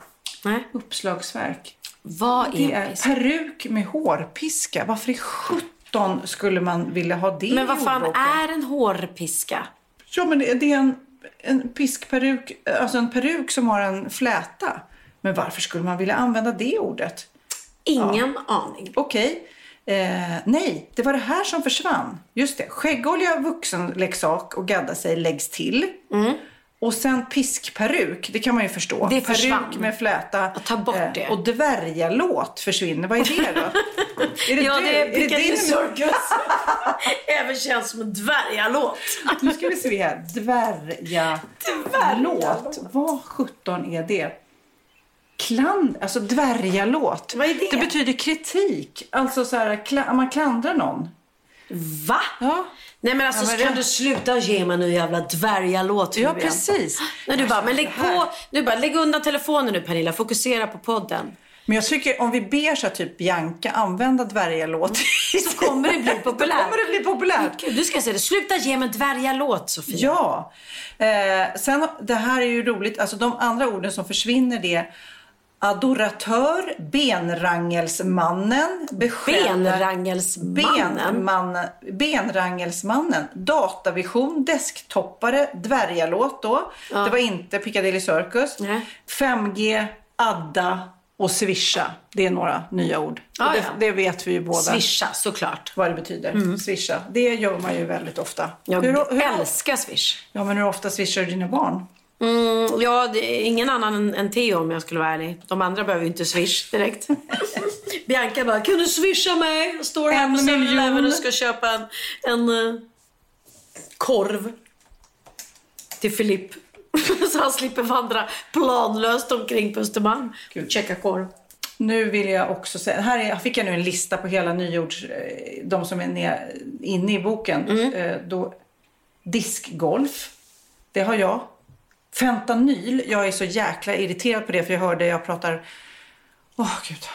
Nej. Uppslagsverk. Vad Det är är pisk? peruk med hårpiska. Varför i sjutton skulle man vilja ha det Men vad fan är en hårpiska? Ja, men det är en, en piskperuk, alltså en peruk som har en fläta. Men varför skulle man vilja använda det ordet? Ingen aning. Okej. Eh, nej, det var det här som försvann. Just det. Skäggolja, vuxenleksak och gadda sig läggs till. Och sen piskperuk, det kan man ju förstå. Det försvann. Peruk med fläta. Eh, ta bort det. Och dvärgalåt försvinner. Vad är det då? är det ja, du? det är Piccadilly din- Circus. Även känns som en dvärgalåt. Nu ska vi se här. Dvärgalåt. Vad sjutton är det? Kland, alltså dvärgalåt. Vad är det? Det betyder kritik. Alltså så här, man klandrar någon. Va? Ja. Nej men alltså Ja, men kan det- du sluta ge mig nu jävla dvärgalåt Ja, precis. Nej, du bara, men lägg här. på, du bara, lägg undan telefonen nu Pernilla, fokusera på podden. Men jag tycker om vi ber så typ Bianca använda dvärgalåt. Så kommer det bli populärt. Då kommer det bli populärt. Gud, du ska säga det, sluta ge mig dvärgalåt Sofia. Ja. Eh, sen, det här är ju roligt. Alltså de andra orden som försvinner det adoratör, benrangelsmannen, Benrangelsmannen? Benman, benrangelsmannen, datavision, desktoppare, dvärgalåt då. Det var inte Piccadilly Circus. 5G, Adda och swisha. Det är några nya ord. Ah, det, ja. det vet vi ju båda. Swisha, såklart. Vad det betyder. Swisha. Det gör man ju väldigt ofta. Jag Hur- hur- älskar Swish. Ja, men hur ofta swishar du dina barn? Mm, ja, det är ingen annan än, Theo om jag skulle vara ärlig. De andra behöver ju inte swish direkt. Bianca bara, kan du swisha mig? Står här på 7-Eleven miljon. och ska köpa en, en eh, korv till Filip. Så han slipper vandra planlöst omkring på Östermalm. Checka korv. Nu vill jag också säga, här är, fick jag nu en lista på hela nyords, eh, de som är ner, inne i boken. Mm. Eh, Då, diskgolf, det har jag. Fentanyl, jag är så jäkla irriterad på det för jag hörde, jag pratar, åh gud.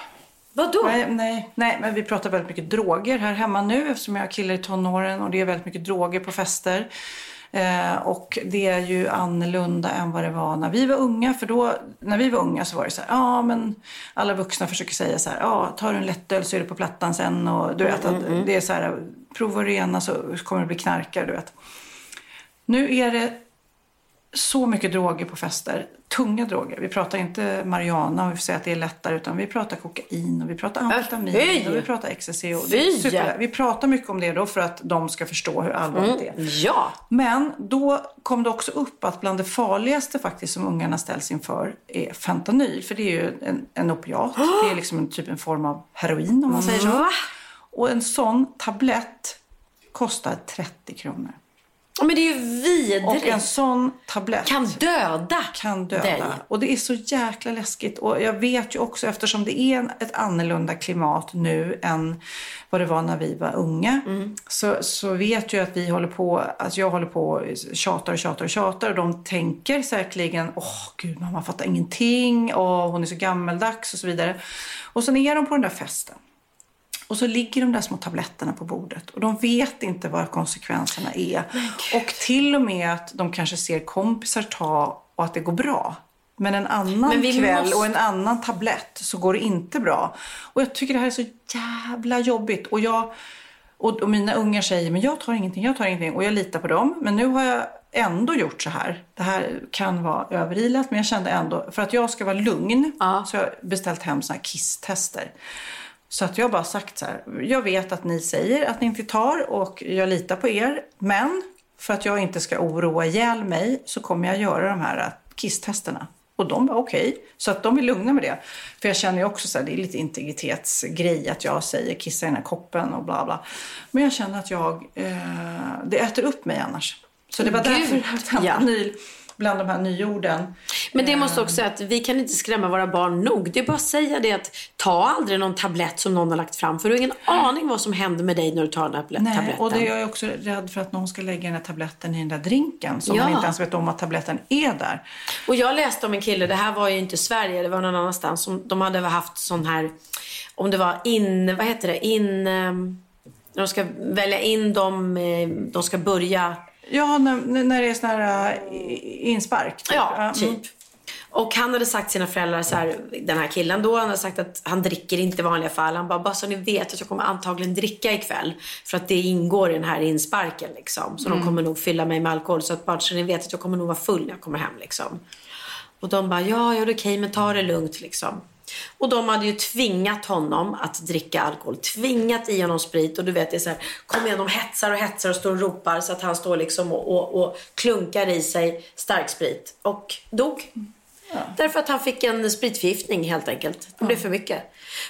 Vadå? Nej, nej, nej, men vi pratar väldigt mycket droger här hemma nu eftersom jag har killar i tonåren och det är väldigt mycket droger på fester. Eh, och det är ju annorlunda än vad det var när vi var unga. För då, när vi var unga så var det så här, ja men alla vuxna försöker säga så här, ja tar du en lättöl så är det på plattan sen och du vet att det är så här, prova det ena så kommer du bli knarkare, du vet. Nu är det så mycket droger på fester. Tunga droger. Vi pratar inte marijuana och vi får säga att det är lättare. Utan vi pratar kokain och vi pratar amfetamin fy! och vi pratar ecstasy. Och super- vi pratar mycket om det då för att de ska förstå hur allvarligt det är. Mm, Ja. Men då kom det också upp att bland det farligaste faktiskt som ungarna ställs inför är fentanyl. För det är ju en, en opiat. Det är liksom en typ en form av heroin om man säger så. Va? Och en sån tablett kostar 30 kronor. Men det är ju vidrigt. Och en sån tablett Kan döda kan döda. dig. Och det är så jäkla läskigt. Och jag vet ju också eftersom det är ett annorlunda klimat nu än vad det var när vi var unga. Mm. Så, så vet jag att vi håller på, alltså jag håller på och tjatar och tjatar och tjatar. Och de tänker säkerligen, åh gud mamma fattar ingenting. Och hon är så gammeldags och så vidare. Och sen är de på den där festen. Och så ligger de där små tabletterna på bordet och de vet inte vad konsekvenserna är. Och till och med att de kanske ser kompisar ta och att det går bra. Men en annan Men kväll måste- och en annan tablett så går det inte bra. Och jag tycker det här är så jävla jobbigt. Och, jag, och, och mina ungar säger, men jag tar ingenting, jag tar ingenting. Och jag litar på dem. Men nu har jag ändå gjort så här. Det här kan vara överilat, men jag kände ändå, för att jag ska vara lugn, så har jag beställt hem såna här kisstester. Så att jag bara sagt så här, jag vet att ni säger att ni inte tar och jag litar på er. Men för att jag inte ska oroa ihjäl mig så kommer jag göra de här kisstesterna. Och de var okej. Så att de är lugna med det. För jag känner ju också så här, det är lite integritetsgrej att jag säger kissa i den här koppen och bla bla. Men jag känner att jag, eh, det äter upp mig annars. Så det var Gud, därför jag fentanyl bland de här nyorden. Men det måste också säga att vi kan inte skrämma våra barn nog. Det är bara att säga det att ta aldrig någon tablett som någon har lagt fram. För du har ingen aning vad som händer med dig när du tar den här tablet- Nej, tabletten. och det är jag också rädd för att någon ska lägga den här tabletten i den där drinken. Som Ja. man inte ens vet om att tabletten är där. Och jag läste om en kille, det här var ju inte Sverige, det var någon annanstans. Som, de hade haft sån här, om det var in, vad heter det, in, ehm, de ska välja in dem, eh, de ska börja Ja, när, när det är sån här äh, inspark. Typ. Ja, mm. typ. Och han hade sagt till sina föräldrar så här, den här killen då, han hade sagt att han dricker inte i vanliga fall. Han bara, bara så ni vet att jag kommer antagligen dricka ikväll. För att det ingår i den här insparken liksom. Så Mm. de kommer nog fylla mig med alkohol. Så att bara så ni vet att jag kommer nog vara full när jag kommer hem liksom. Och de bara, ja, ja det är okej, men ta det lugnt liksom. Och de hade ju tvingat honom att dricka alkohol. Tvingat i honom sprit. Och du vet, det är så här, kom igen, de hetsar och hetsar och står och ropar så att han står liksom och, och, och klunkar i sig starksprit. Och dog. Därför att han fick en spritförgiftning helt enkelt. Det blev för mycket.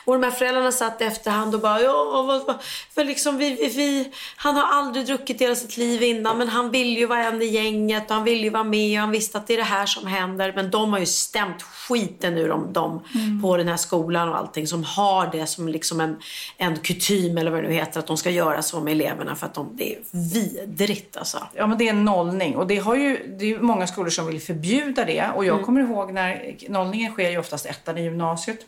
Och de här föräldrarna satt i efterhand och bara, ja, vad, vad, för liksom vi, vi, vi, han har aldrig druckit hela sitt liv innan men han vill ju vara en i gänget och han vill ju vara med och han visste att det är det här som händer. Men de har ju stämt skiten ur dem, de på den här skolan och allting som har det som liksom en, en kutym eller vad det nu heter att de ska göra så med eleverna för att de, det är vidrigt alltså. Ja, men det är en nollning. Och det, har ju, det är ju många skolor som vill förbjuda det. Och jag Mm. kommer ihåg när nollningen sker ju oftast ettan i gymnasiet.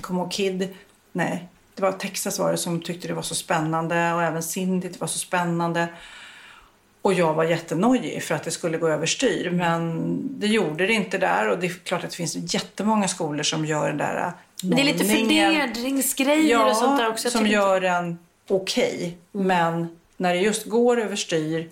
Jag kommer ihåg Kid, nej, det var Texas var det som tyckte det var så spännande. Och även Cindy det var så spännande. Och jag var jättenojig för att det skulle gå överstyr. Men det gjorde det inte där. Och det är klart att det finns jättemånga skolor som gör den där Men det är lite förnedringsgrejer ja, och sånt där också. Som gör den okej. Men när det just går överstyr.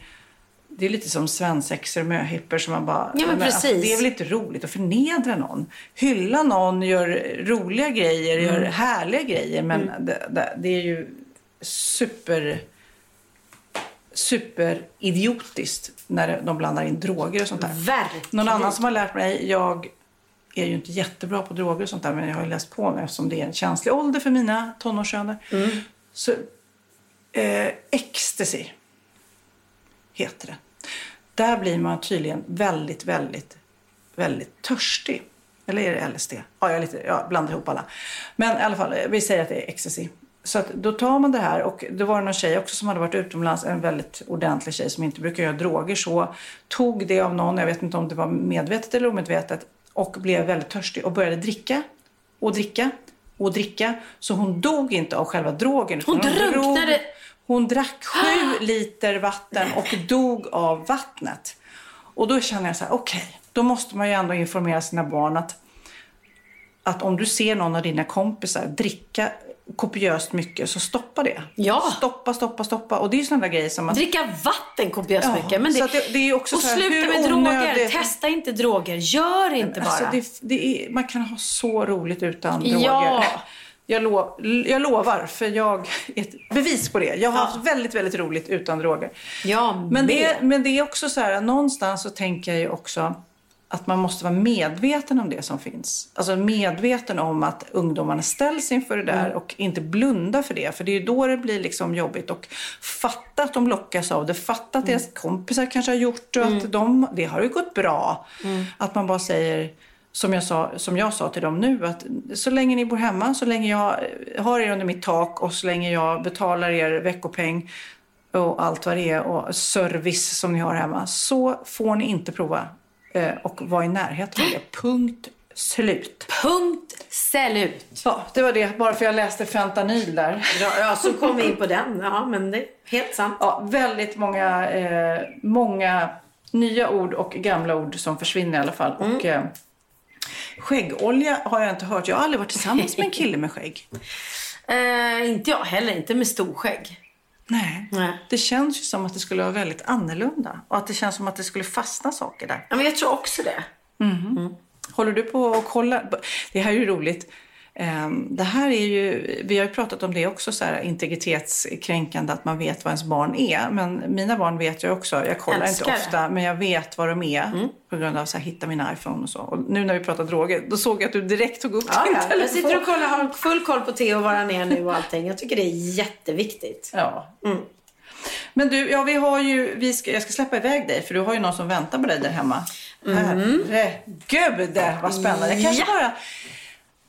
Det är lite som svensexor och möhippor som man bara... Ja, men alltså, precis. det är väl inte roligt att förnedra någon. Hylla någon, gör roliga grejer, gör Mm. härliga grejer. Men det, det, det är ju super superidiotiskt när de blandar in droger och sånt där. Verkligen. Någon annan som har lärt mig, jag är ju inte jättebra på droger och sånt där men jag har ju läst på mig eftersom det är en känslig ålder för mina tonårssöner. Så eh, ecstasy heter det. Där blir man tydligen väldigt, väldigt, väldigt törstig. Eller är det LSD? Ja, jag, lite, jag blandar ihop alla. Men i alla fall, vi säger att det är ecstasy. Så då tar man det här och då var det någon tjej också som hade varit utomlands, en väldigt ordentlig tjej som inte brukar göra droger så. Tog det av någon, jag vet inte om det var medvetet eller omedvetet, och blev väldigt törstig och började dricka och dricka och dricka. Så hon dog inte av själva drogen. Hon drunknade. drog- hon drack sju liter vatten och dog av vattnet. Och då känner jag så här, okej, då måste man ju ändå informera sina barn att, att om du ser någon av dina kompisar dricka kopiöst mycket så stoppa det. Ja. Stoppa, stoppa, stoppa. Och det är ju sådana där grejer som att... Dricka vatten kopiöst Ja, mycket. Men att det- det är också och så här, sluta med droger. Testa inte droger. Gör inte bara. Alltså, det, det är, man kan ha så roligt utan Ja. Jag, lo, jag lovar, för jag är ett bevis på det. Jag har haft väldigt, väldigt roligt utan droger. Ja, Men det, men det är också så här, någonstans så tänker jag ju också att man måste vara medveten om det som finns. Alltså medveten om att ungdomarna ställs inför det där och inte blunda för det. För det är ju då det blir liksom jobbigt. Och fatta att de lockas av det. Fatta att deras kompisar kanske har gjort och att de, det har ju gått bra. Att man bara säger, som jag, sa, som jag sa till dem nu, att så länge ni bor hemma, så länge jag har er under mitt tak och så länge jag betalar er veckopeng och allt vad det är och service som ni har hemma så får ni inte prova eh, och vara i närheten av det. Punkt slut. Punkt slut. Ja, det var det. Bara för jag läste fentanyl där. Ja, så kom vi in på den. Ja, men det är helt sant. Ja, väldigt många, eh, många nya ord och gamla ord som försvinner i alla fall. Och, eh, skäggolja har jag inte hört. Jag har aldrig varit tillsammans med en kille med skägg. Eh, inte jag heller. Inte med storskägg. Nej. Nej. Det känns ju som att det skulle vara väldigt annorlunda. Och att det känns som att det skulle fastna saker där. Ja, men jag tror också det. Håller du på och kollar? Det här är ju roligt. Ehm, Det här är ju, vi har ju pratat om det också, så här, integritetskränkande, att man vet vad ens barn är. Men mina barn vet jag också, jag kollar Älskar inte ofta, men jag vet vad de är. På grund av att hitta min iPhone och så. Och nu när vi pratar droger, då såg jag att du direkt tog upp Ja, din ja. telefon. Jag sitter och kollar, har full koll på Theo var han är nu och allting. Jag tycker det är jätteviktigt. Ja. Men du, ja, vi har ju, vi ska, jag ska släppa iväg dig för du har ju någon som väntar på dig där hemma. Herregud vad spännande. Jag kanske bara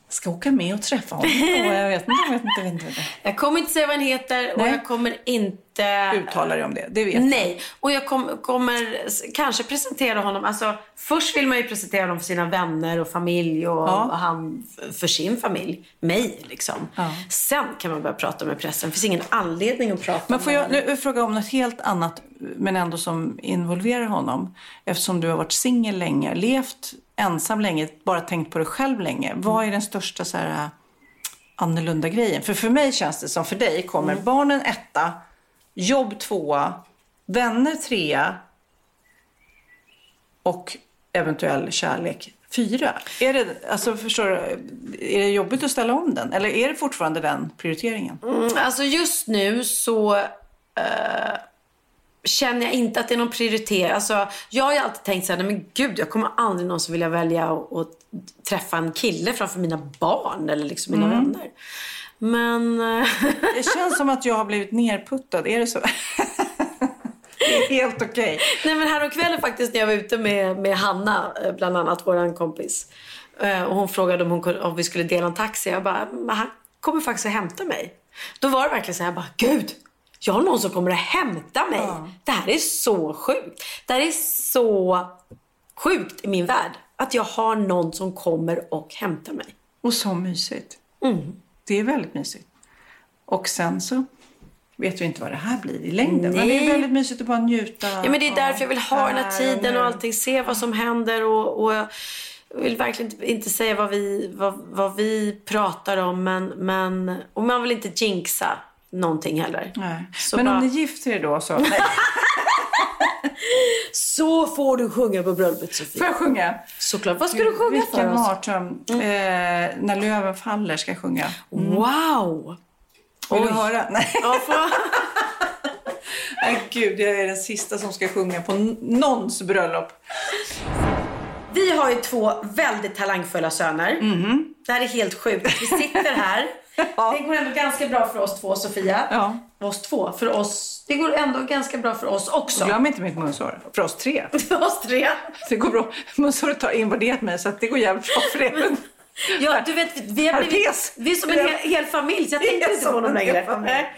ska åka med och träffa honom. Och jag vet inte, jag vet inte, jag vet inte. Jag. Jag kommer inte säga vad han heter och Nej. jag kommer inte... Uttalar dig om det, det vet jag. Nej, och jag kom, kommer kanske presentera honom. Alltså, först vill man ju presentera honom för sina vänner och familj och, Ja. och han för sin familj. Mig liksom. Ja. Sen kan man börja prata med pressen. Det finns ingen anledning att prata Men får jag nu fråga om något helt annat, men ändå som involverar honom? Eftersom du har varit singel länge, levt ensam länge, bara tänkt på dig själv länge. Vad är den största så här, annorlunda grejen? För för mig känns det som för dig kommer barnen etta, jobb tvåa, vänner trea och eventuell kärlek fyra. Är det, alltså förstår du, är det jobbigt att ställa om den? Eller är det fortfarande den prioriteringen? Mm, alltså just nu så eh, känner jag inte att det är någon prioritering. Alltså, jag har ju alltid tänkt så här, nej men gud, jag kommer aldrig någonsin vilja välja att, träffa en kille framför mina barn eller liksom mina Mm. vänner. Men... eh, Det känns som att jag har blivit nerputtad. Är det så? det är helt okej. Nej men häromkvällen faktiskt när jag var ute med, med Hanna, eh, bland annat våran kompis. Eh, Och hon frågade om, hon, om vi skulle dela en taxi. Jag bara, han kommer faktiskt att hämta mig. Då var det verkligen så här, jag bara, gud! Jag har någon som kommer att hämta mig. Det här är så sjukt. Det här är så sjukt i min värld. Att jag har någon som kommer och hämtar mig. Och så mysigt. Mm. Det är väldigt mysigt. Och sen så vet vi inte vad det här blir i längden. Men det Nej. är väldigt mysigt att bara njuta. Ja, men det är därför jag vill ha den här tiden och allting. Se vad som händer och, och jag vill verkligen inte- inte säga vad vi, vad, vad vi pratar om. Men, men, och man vill inte jinxa någonting heller. Men bara- om ni gifter er då så... Så får du sjunga på bröllopet Sofia. Får jag sjunga? Såklart. Vad ska du sjunga Vilken för oss? mardröm. Eh, när löven faller ska jag sjunga. Wow! Vill du Oj. höra? Nej. Ja, får... Nej, gud, jag är den sista som ska sjunga på någons bröllop. Vi har ju två väldigt talangfulla söner. Det här är helt sjukt. Vi sitter här. Ja. Det går ändå ganska bra för oss två, Sofia. Ja. Oss två. För oss. Det går ändå ganska bra för oss också. Glöm inte mitt munsår. För oss tre. För oss tre. Det går bra. Munsåret har invaderat mig så det går jävligt bra för er. Ja, du vet, vi har blivit, vi är som en hel, hel familj så jag tänker inte på honom längre.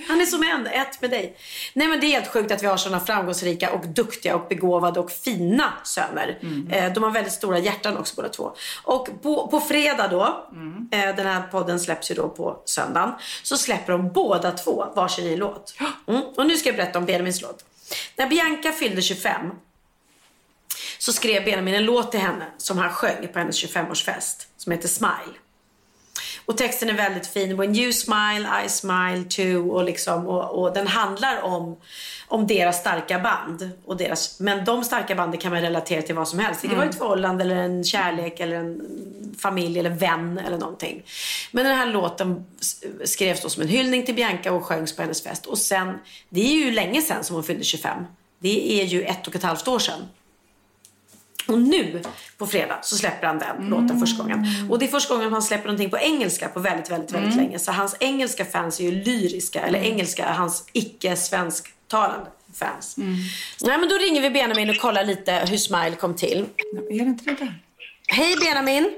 Han är som en, ett med dig. Nej men det är helt sjukt att vi har sådana framgångsrika och duktiga och begåvade och fina söner. Eh, de har väldigt stora hjärtan också båda två. Och på, på fredag då, eh, den här podden släpps ju då på söndagen, så släpper de båda två varsin ny låt. Mm. Och nu ska jag berätta om Benjamins låt. När Bianca fyllde 25 så skrev Benjamin en låt till henne som han sjöng på hennes 25-årsfest som heter Smile. Och texten är väldigt fin. When you smile, I smile too. Och, liksom, och, och den handlar om, om deras starka band. Och deras, men de starka banden kan man relatera till vad som helst. Det kan vara ett förhållande eller en kärlek eller en familj eller vän eller någonting. Men den här låten skrevs då som en hyllning till Bianca och sjöngs på hennes fest. Och sen, det är ju länge sedan som hon fyllde 25. Det är ju ett och ett halvt år sedan. Och nu på fredag så släpper han den låten första gången. Och det är första gången han släpper någonting på engelska på väldigt, väldigt, väldigt länge. Så hans engelska fans är ju lyriska. Eller engelska, hans icke-svensktalande fans. Nej men då ringer vi Benjamin och kollar lite hur Smile kom till. Är det inte det där? Hej Benjamin!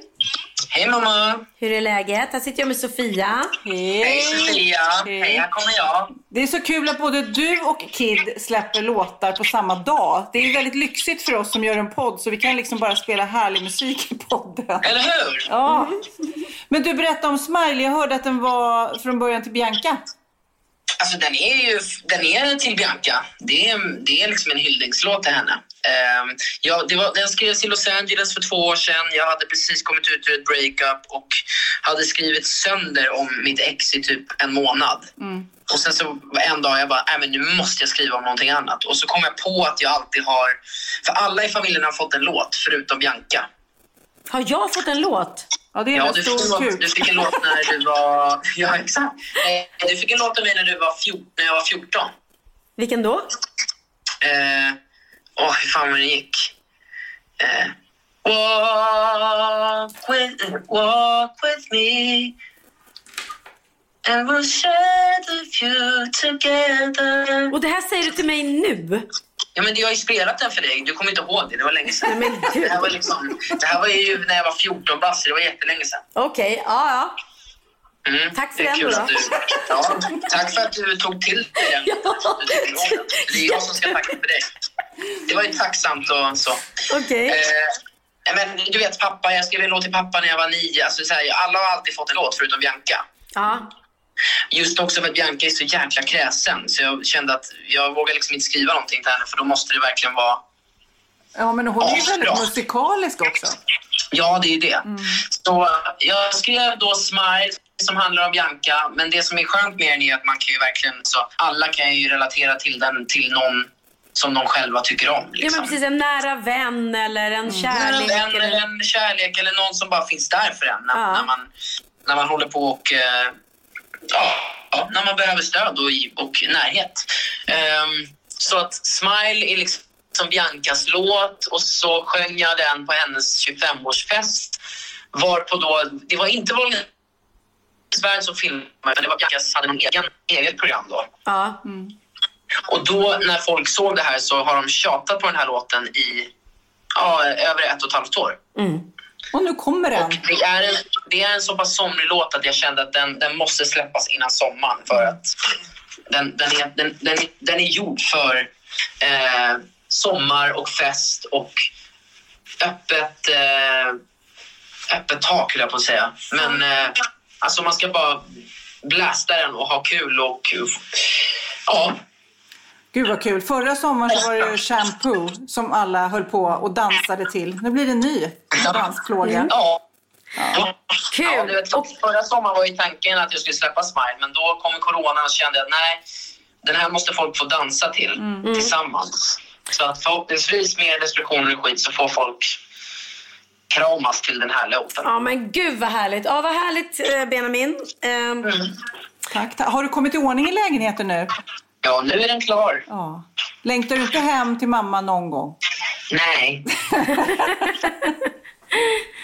Hej mamma! Hur är läget? Här sitter jag med Sofia. Hej Cecilia! Hej, här kommer jag. Det är så kul att både du och Kid släpper låtar på samma dag. Det är väldigt lyxigt för oss som gör en podd så vi kan liksom bara spela härlig musik i podden. Eller hur? Ja. Men du berättade om Smiley. Jag hörde att den var från början till Bianca. Alltså den är ju den är till Bianca. Det är, det är liksom en hyllningslåt till henne. Ehm, ja, det var, den skrevs i Los Angeles för två år sedan. Jag hade precis kommit ut ur ett breakup och hade skrivit sönder om mitt ex i typ en månad. Och sen så en dag jag bara, men nu måste jag skriva om någonting annat. Och så kom jag på att jag alltid har, för alla i familjen har fått en låt förutom Bianca. Har jag fått en låt? Ja, det är Ja, en du fick, kuk. du fick en låt när du var... Ja, exakt. Eh, Du fick en låt av mig när, du var fjort, när jag var 14. Vilken då? Eh, Åh, hur fan var det gick? Eh, walk, with, walk with me And we'll share the view together. Och det här säger du till mig nu? Ja, men jag har ju spelat den för dig. Du kommer inte ihåg det. Det var länge sedan. Men det, här var liksom, det här var ju när jag var 14 bast. Det var jättelänge sedan. Okej, ja ja. Mm. Tack för den då. Du, ja, tack för att du tog till dig den. Den. Det är jag som ska tacka för dig. Det var ju tacksamt och så. Okej. Eh, men du vet pappa, jag skrev en låt till pappa när jag var nio. Alltså, så här, alla har alltid fått en låt förutom Bianca. Ja. Just också för att Bianca är så jäkla kräsen. Så jag kände att jag vågar liksom inte skriva någonting till henne för då måste det verkligen vara... Ja, men hon är ju väldigt Asbra. musikalisk också. Ja, det är ju det. Så jag skrev då Smile som handlar om Bianca. Men det som är skönt med den är att man kan ju verkligen... Så alla kan ju relatera till den till någon som de själva tycker om. Ja Liksom. men precis, en nära vän eller en En kärlek. vän eller... eller en kärlek eller någon som bara finns där för en när, Ja. när, man, när man håller på och... eh, ja, ja, när man behöver stöd och, och närhet. Ehm, så att Smile är liksom som Biancas låt och så sjöng jag den på hennes 25-årsfest. Varpå då, det var inte Wahlgrens värld som filmade, men det var Biancas hade en egen, eget program då. Ja. Och då när folk såg det här så har de tjatat på den här låten i ja, över ett och ett halvt år. Och nu kommer den. Det är, en, det är en så pass somrig låt att jag kände att den, den måste släppas innan sommaren för att den, den, är, den, den, är- den är gjord för eh, sommar och fest och öppet, eh, öppet tak, höll jag på att säga. Men eh, alltså man ska bara blästa den och ha kul och ja, Gud vad kul. Förra sommaren så var det ju Shampoo som alla höll på och dansade till. Nu blir det en ny dansplåga. Ja. Kul! Ja, du vet, förra sommaren var ju tanken att jag skulle släppa Smile, men då kom coronan och kände jag att nej, den här måste folk få dansa till Mm. tillsammans. Så att förhoppningsvis med restriktioner och skit så får folk kramas till den här låten. Ja men gud vad härligt. Ja vad härligt eh, Benjamin. Ehm, Tack, tack. Har du kommit i ordning i lägenheten nu? Ja, nu är den klar. Ja. Längtar du inte hem till mamma någon gång? Nej.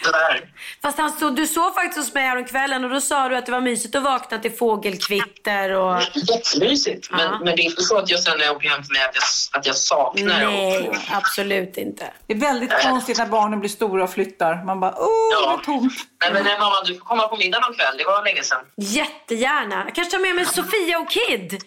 Tyvärr. Fast han stod, du såg faktiskt hos mig häromkvällen och då sa du att det var mysigt att vakna till fågelkvitter och... Jättemysigt. Men, men det är inte så att jag sen när jag åker hem till mig att jag, att jag saknar Nej, att- absolut inte. Det är väldigt konstigt när barnen blir stora och flyttar. Man bara, åh, det är tomt. Nej, men nej, mamma, du får komma på middag någon kväll. Det var länge sedan. Jättegärna. Jag kanske tar med mig Sofia och Kid.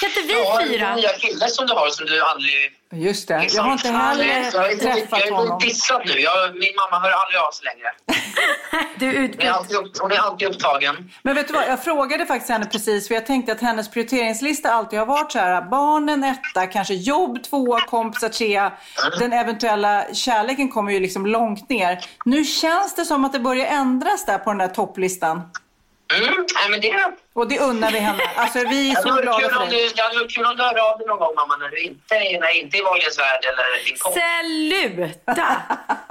Kan inte vi ja, fyra? nya killar som du har som du aldrig... Just det. Jag har inte Jag heller är- träffat Jag är honom. dissad nu. Jag, min mamma hör aldrig av sig längre. Du är Hon är alltid, hon är alltid upptagen. Men vet du vad, jag frågade faktiskt henne precis för jag tänkte att hennes prioriteringslista alltid har varit så här, barnen etta, kanske jobb tvåa, kompisar trea. Den eventuella kärleken kommer ju liksom långt ner. Nu känns det som att det börjar ändras där på den där topplistan. Mm, nej, men det... Och det unnar vi henne. Alltså vi är så glada för dig. du- det hade varit kul om du hörde av dig någon gång, mamma, när du inte är, när inte är Wahlgrens värld eller din kompis. Sluta!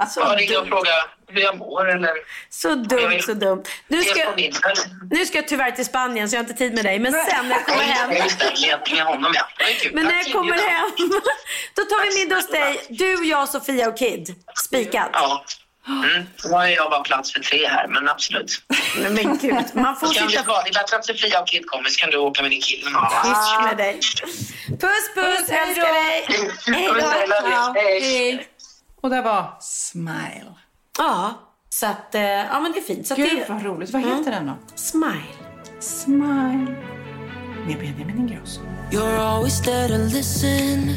Så Ja, ringa och dumt. fråga hur jag mår eller... Så dumt, så dumt. Nu ska, nu ska jag tyvärr till Spanien så jag har inte tid med dig. Men sen när jag kommer hem... Honom, ja. Men när jag kommer hem, då tar vi middag hos dig. Du, jag, Sofia och Kid. Spikat. Ja. Mm. Nu har jag bara plats för tre här, men absolut. Men gud, man får sitta det, vara, det är bättre att Sofia och Kid kommer, så kan du åka med din kille. Ja. tyst med dig. Puss, puss, älskar dig. Hej Puss, då. Hej. Och det var Smile. Ja, så att, eh, ja men det är fint. Så att Gud det, vad roligt. Vad heter den då? Smile. Smile. Med Benjamin Ingrosso. You're always there to listen.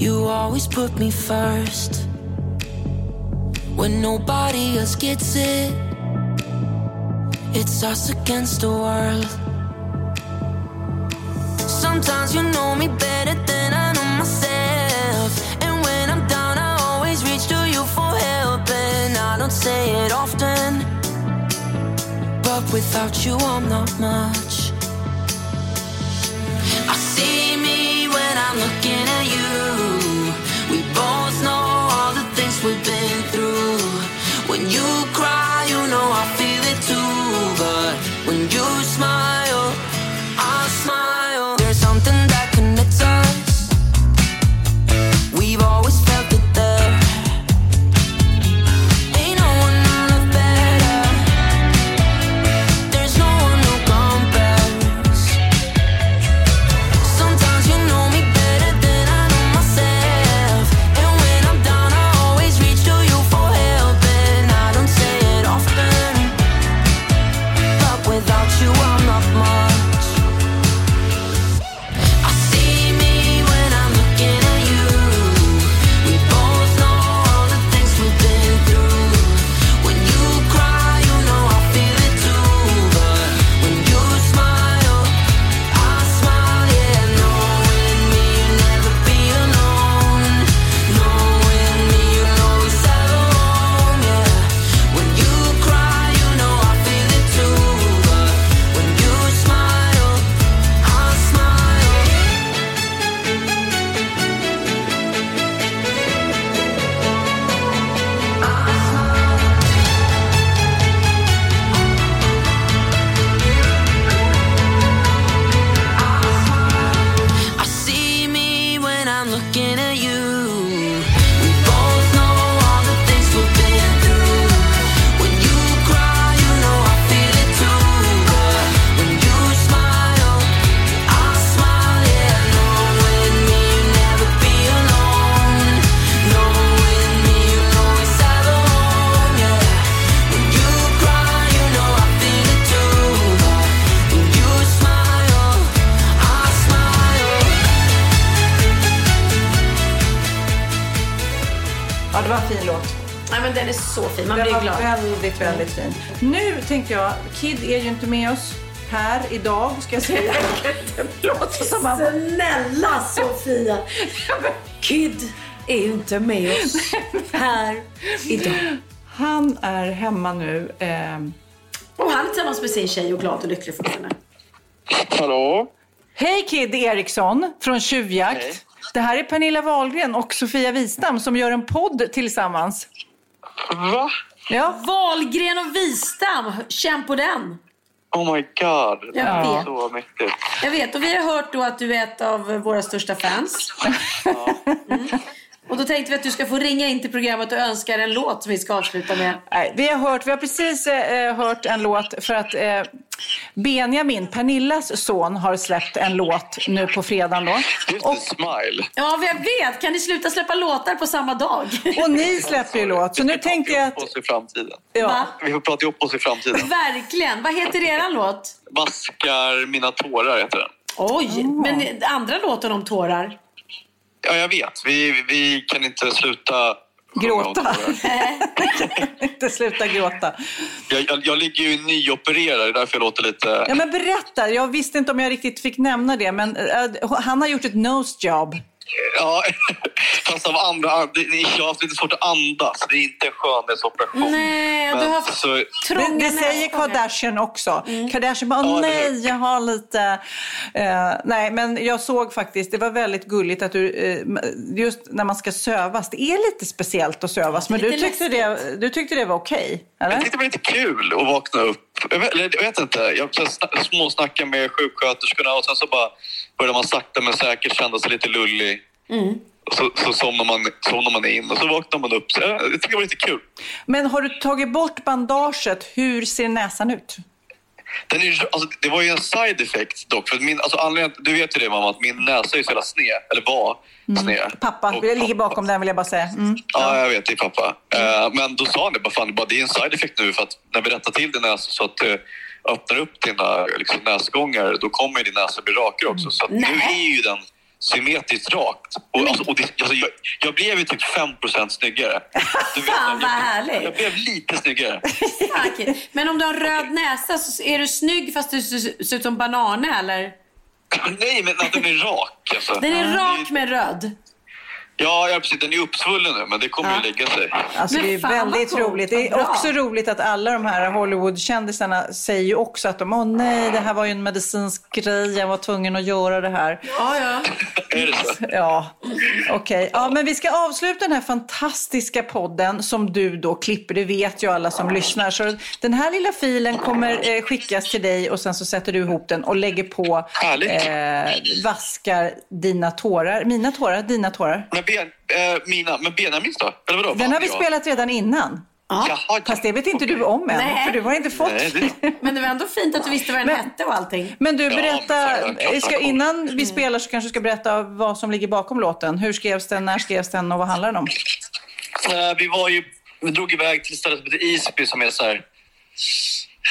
You always put me first. When nobody else gets it, it's us against the world. Sometimes you know me better than I know myself. And when I'm down, I always reach to you for help. And I don't say it often, but without you, I'm not much. I see me when I'm looking at you. We both know all the things we've been. When you cry, fin, man Den blir var glad. väldigt, väldigt fin. Nu tänkte jag, Kid är ju inte med oss här idag, ska jag säga. Låter som han... Snälla Sofia! Kid är ju inte med oss här idag. Han är hemma nu. ehm. Och han är tillsammans med sin tjej och glad och lycklig fortfarande. Hallå? Hej Kid Eriksson från Tjuvjakt. Det här är Pernilla Wahlgren och Sofia Wistam som gör en podd tillsammans. Va? Ja. Wahlgren och Wistam, känn på den. Oh my god. Jag vet. Så mäktigt. Jag vet, och vi har hört då att du är ett av våra största fans. Mm. Och då tänkte vi att du ska få ringa in till programmet och önska er en låt som vi ska avsluta med. Nej, vi har hört, vi har precis eh, hört en låt för att eh, Benjamin, Pernillas son, har släppt en låt nu på fredagen då. Det, Smile. Ja, jag vet. Kan ni sluta släppa låtar på samma dag? Och ni släpper ju låt, så nu tänkte jag att... oss i framtiden. Ja. Vi får prata ihop oss i framtiden. Verkligen. Vad heter eran låt? Vaskar mina tårar heter den. Oj, men andra låten om tårar? Ja, jag vet. Vi, vi kan inte sluta Gråta. inte sluta gråta. Jag, jag, jag ligger ju nyopererad, det är därför jag låter lite... Ja, men berätta. Jag visste inte om jag riktigt fick nämna det, men eh, han har gjort ett nose job. Ja, fast av andra... Jag har haft lite svårt att andas. Det är inte en skönhetsoperation. Nej, du har haft så, Det, det säger Kardashian också. Kardashian bara, Ja, nej, jag har lite... eh, nej, men jag såg faktiskt, det var väldigt gulligt att du, eh, just när man ska sövas, det är lite speciellt att sövas, men du tyckte, det, du tyckte det var okej, eller? Jag tyckte det var lite kul att vakna upp. Jag vet, jag vet inte. Jag småsnackade med sjuksköterskorna och sen så bara började man sakta men säkert känna sig lite lullig. Och så, så somnar, man, somnar man in och så vaknar man upp. Så jag, jag tycker det var lite kul. Men har du tagit bort bandaget, hur ser näsan ut? Den är, alltså, det var ju en side effect dock. För min, alltså, anledningen, du vet ju det mamma, att min näsa är så jävla sned. Eller var sned. Pappa, jag ligger bakom den vill jag bara säga. Mm. Ja, jag vet. Det är pappa. Eh, men då sa han det, bara, fan, det är bara, det är en side effect nu för att när vi rättar till din näsa så att du öppnar upp dina liksom, näsgångar, då kommer din näsa bli rakare också. Så att nu är ju den symmetriskt rakt. Och, alltså, och det, alltså, jag, jag blev ju typ 5 snyggare. Du vet, Fan vad jag, härligt. jag blev lite snyggare. Men om du har röd näsa så är du snygg fast du ser ut som banane eller? Nej, men att den är rak. Alltså. Den är rak med röd. Ja, ja, precis. Den är uppsvullen nu, men det kommer ju lägga sig. Alltså, det är väldigt roligt. Det är också roligt att alla de här Hollywood-kändisarna säger ju också att de, åh nej, det här var ju en medicinsk grej, jag var tvungen att göra det här. Ja, ja. Är det så? Ja, okej. Ja, men vi ska avsluta den här fantastiska podden som du då klipper. Det vet ju alla som lyssnar. Så den här lilla filen kommer eh, skickas till dig och sen så sätter du ihop den och lägger på eh, vaskar dina tårar. Mina tårar, dina tårar. Ben, eh, mina, men Benjamins då? Eller vadå? Den har vi Ja. spelat redan innan. Jaha, Fast det vet inte du om än, Nej. för du har inte fått. Nej, Men det var ändå fint att du visste vad den hette och allting. Men du, Ja, berätta, men klart, ska, innan vi spelar så kanske du ska berätta vad som ligger bakom låten. Hur skrevs den, när skrevs den och vad handlar den om? Eh, vi var ju, vi drog iväg till ett ställe som heter Isby som är så här,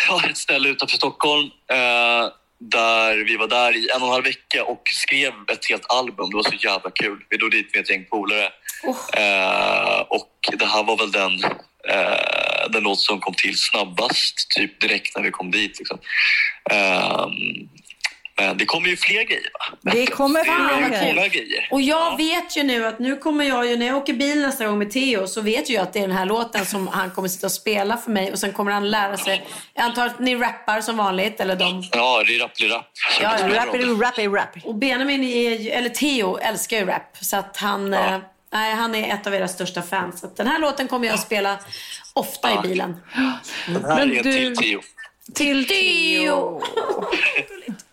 ja, ett ställe utanför Stockholm. Eh, där vi var där i en och en halv vecka och skrev ett helt album. Det var så jävla kul. Vi drog dit med ett gäng polare. Eh, och det här var väl den, eh, den låt som kom till snabbast, typ direkt när vi kom dit. Liksom. Eh, men det kommer ju fler grejer va? Det kommer fler grejer. Och jag vet ju nu att nu kommer jag ju, när jag åker bil nästa gång med Theo så vet jag att det är den här låten som han kommer sitta och spela för mig och sen kommer han lära sig. Jag antar att ni rappar som vanligt eller de. Ja, rap, rap. Ja, ja. Rappity, rappity, rap. Och Benjamin, är, ju- eller Theo, älskar ju rap. Så att han, eh, nej, han är ett av era största fans. Så att den här låten kommer jag att spela ofta i bilen. Den här Men är en du- till Theo. Till Theo!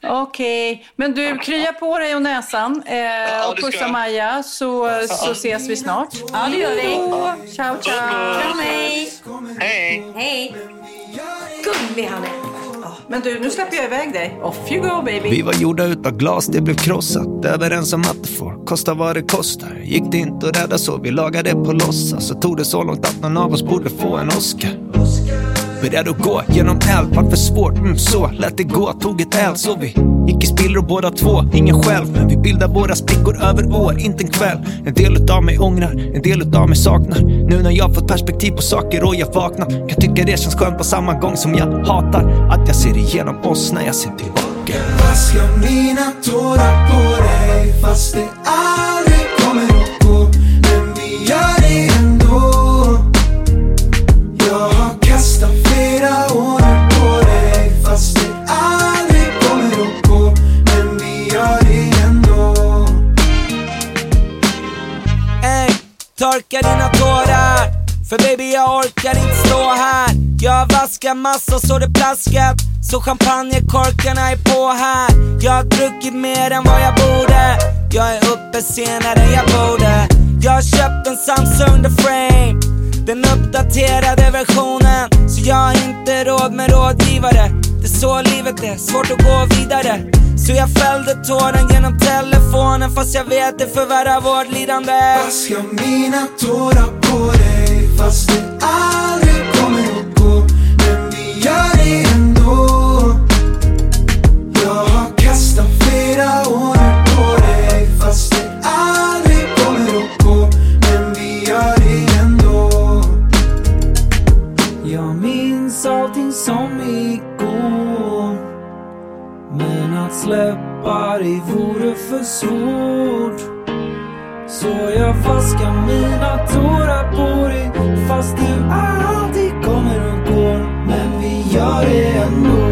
Okej, men du krya på dig och näsan eh, och pussa. Maja så, så ses vi snart. Ja, det gör vi. Ciao, ciao. Kram, hej! Hej! Hej! Gullig han är. Men du, nu släpper jag iväg dig. Off you go baby. Vi var gjorda utav glas, det blev krossat. Överens om att det får kosta vad det kostar. Gick det inte att rädda så vi lagade på låtsas. Så tog det så långt att någon av oss borde få en Oscar. Beredd att gå genom eld, vart för svårt, mm, så lät det gå, tog ett eld så vi gick i spillror båda två, ingen själv men vi bildar våra sprickor över år, inte en kväll. En del utav mig ångrar, en del utav mig saknar. Nu när jag fått perspektiv på saker och jag vaknat kan tycka det känns skönt på samma gång som jag hatar att jag ser igenom oss när jag ser tillbaka. Vaska mina tårar på dig fast det aldrig torka dina tårar för baby jag orkar inte stå här. Jag har vaskat massor så det plaskat Så champagnekorkarna är på här. Jag har druckit mer än vad jag borde. Jag är uppe senare än jag borde. Jag har köpt en Samsung The Frame. Den uppdaterade versionen. Så jag har inte råd med rådgivare. Det är så livet är, svårt att gå vidare. Så jag fällde tåren genom telefonen. Fast jag vet det förvärrar vårt lidande. Vaska mina tårar på dig fast det aldrig kommer att gå Men vi gör det ändå. Jag har kastat flera år på dig fast det aldrig kommer att gå Men vi gör det ändå. Jag minns allting som igår Men att släppa dig vore för svårt. Så jag vaskar mina tårar på dig. Fast du alltid kommer och går. Men vi gör det ändå.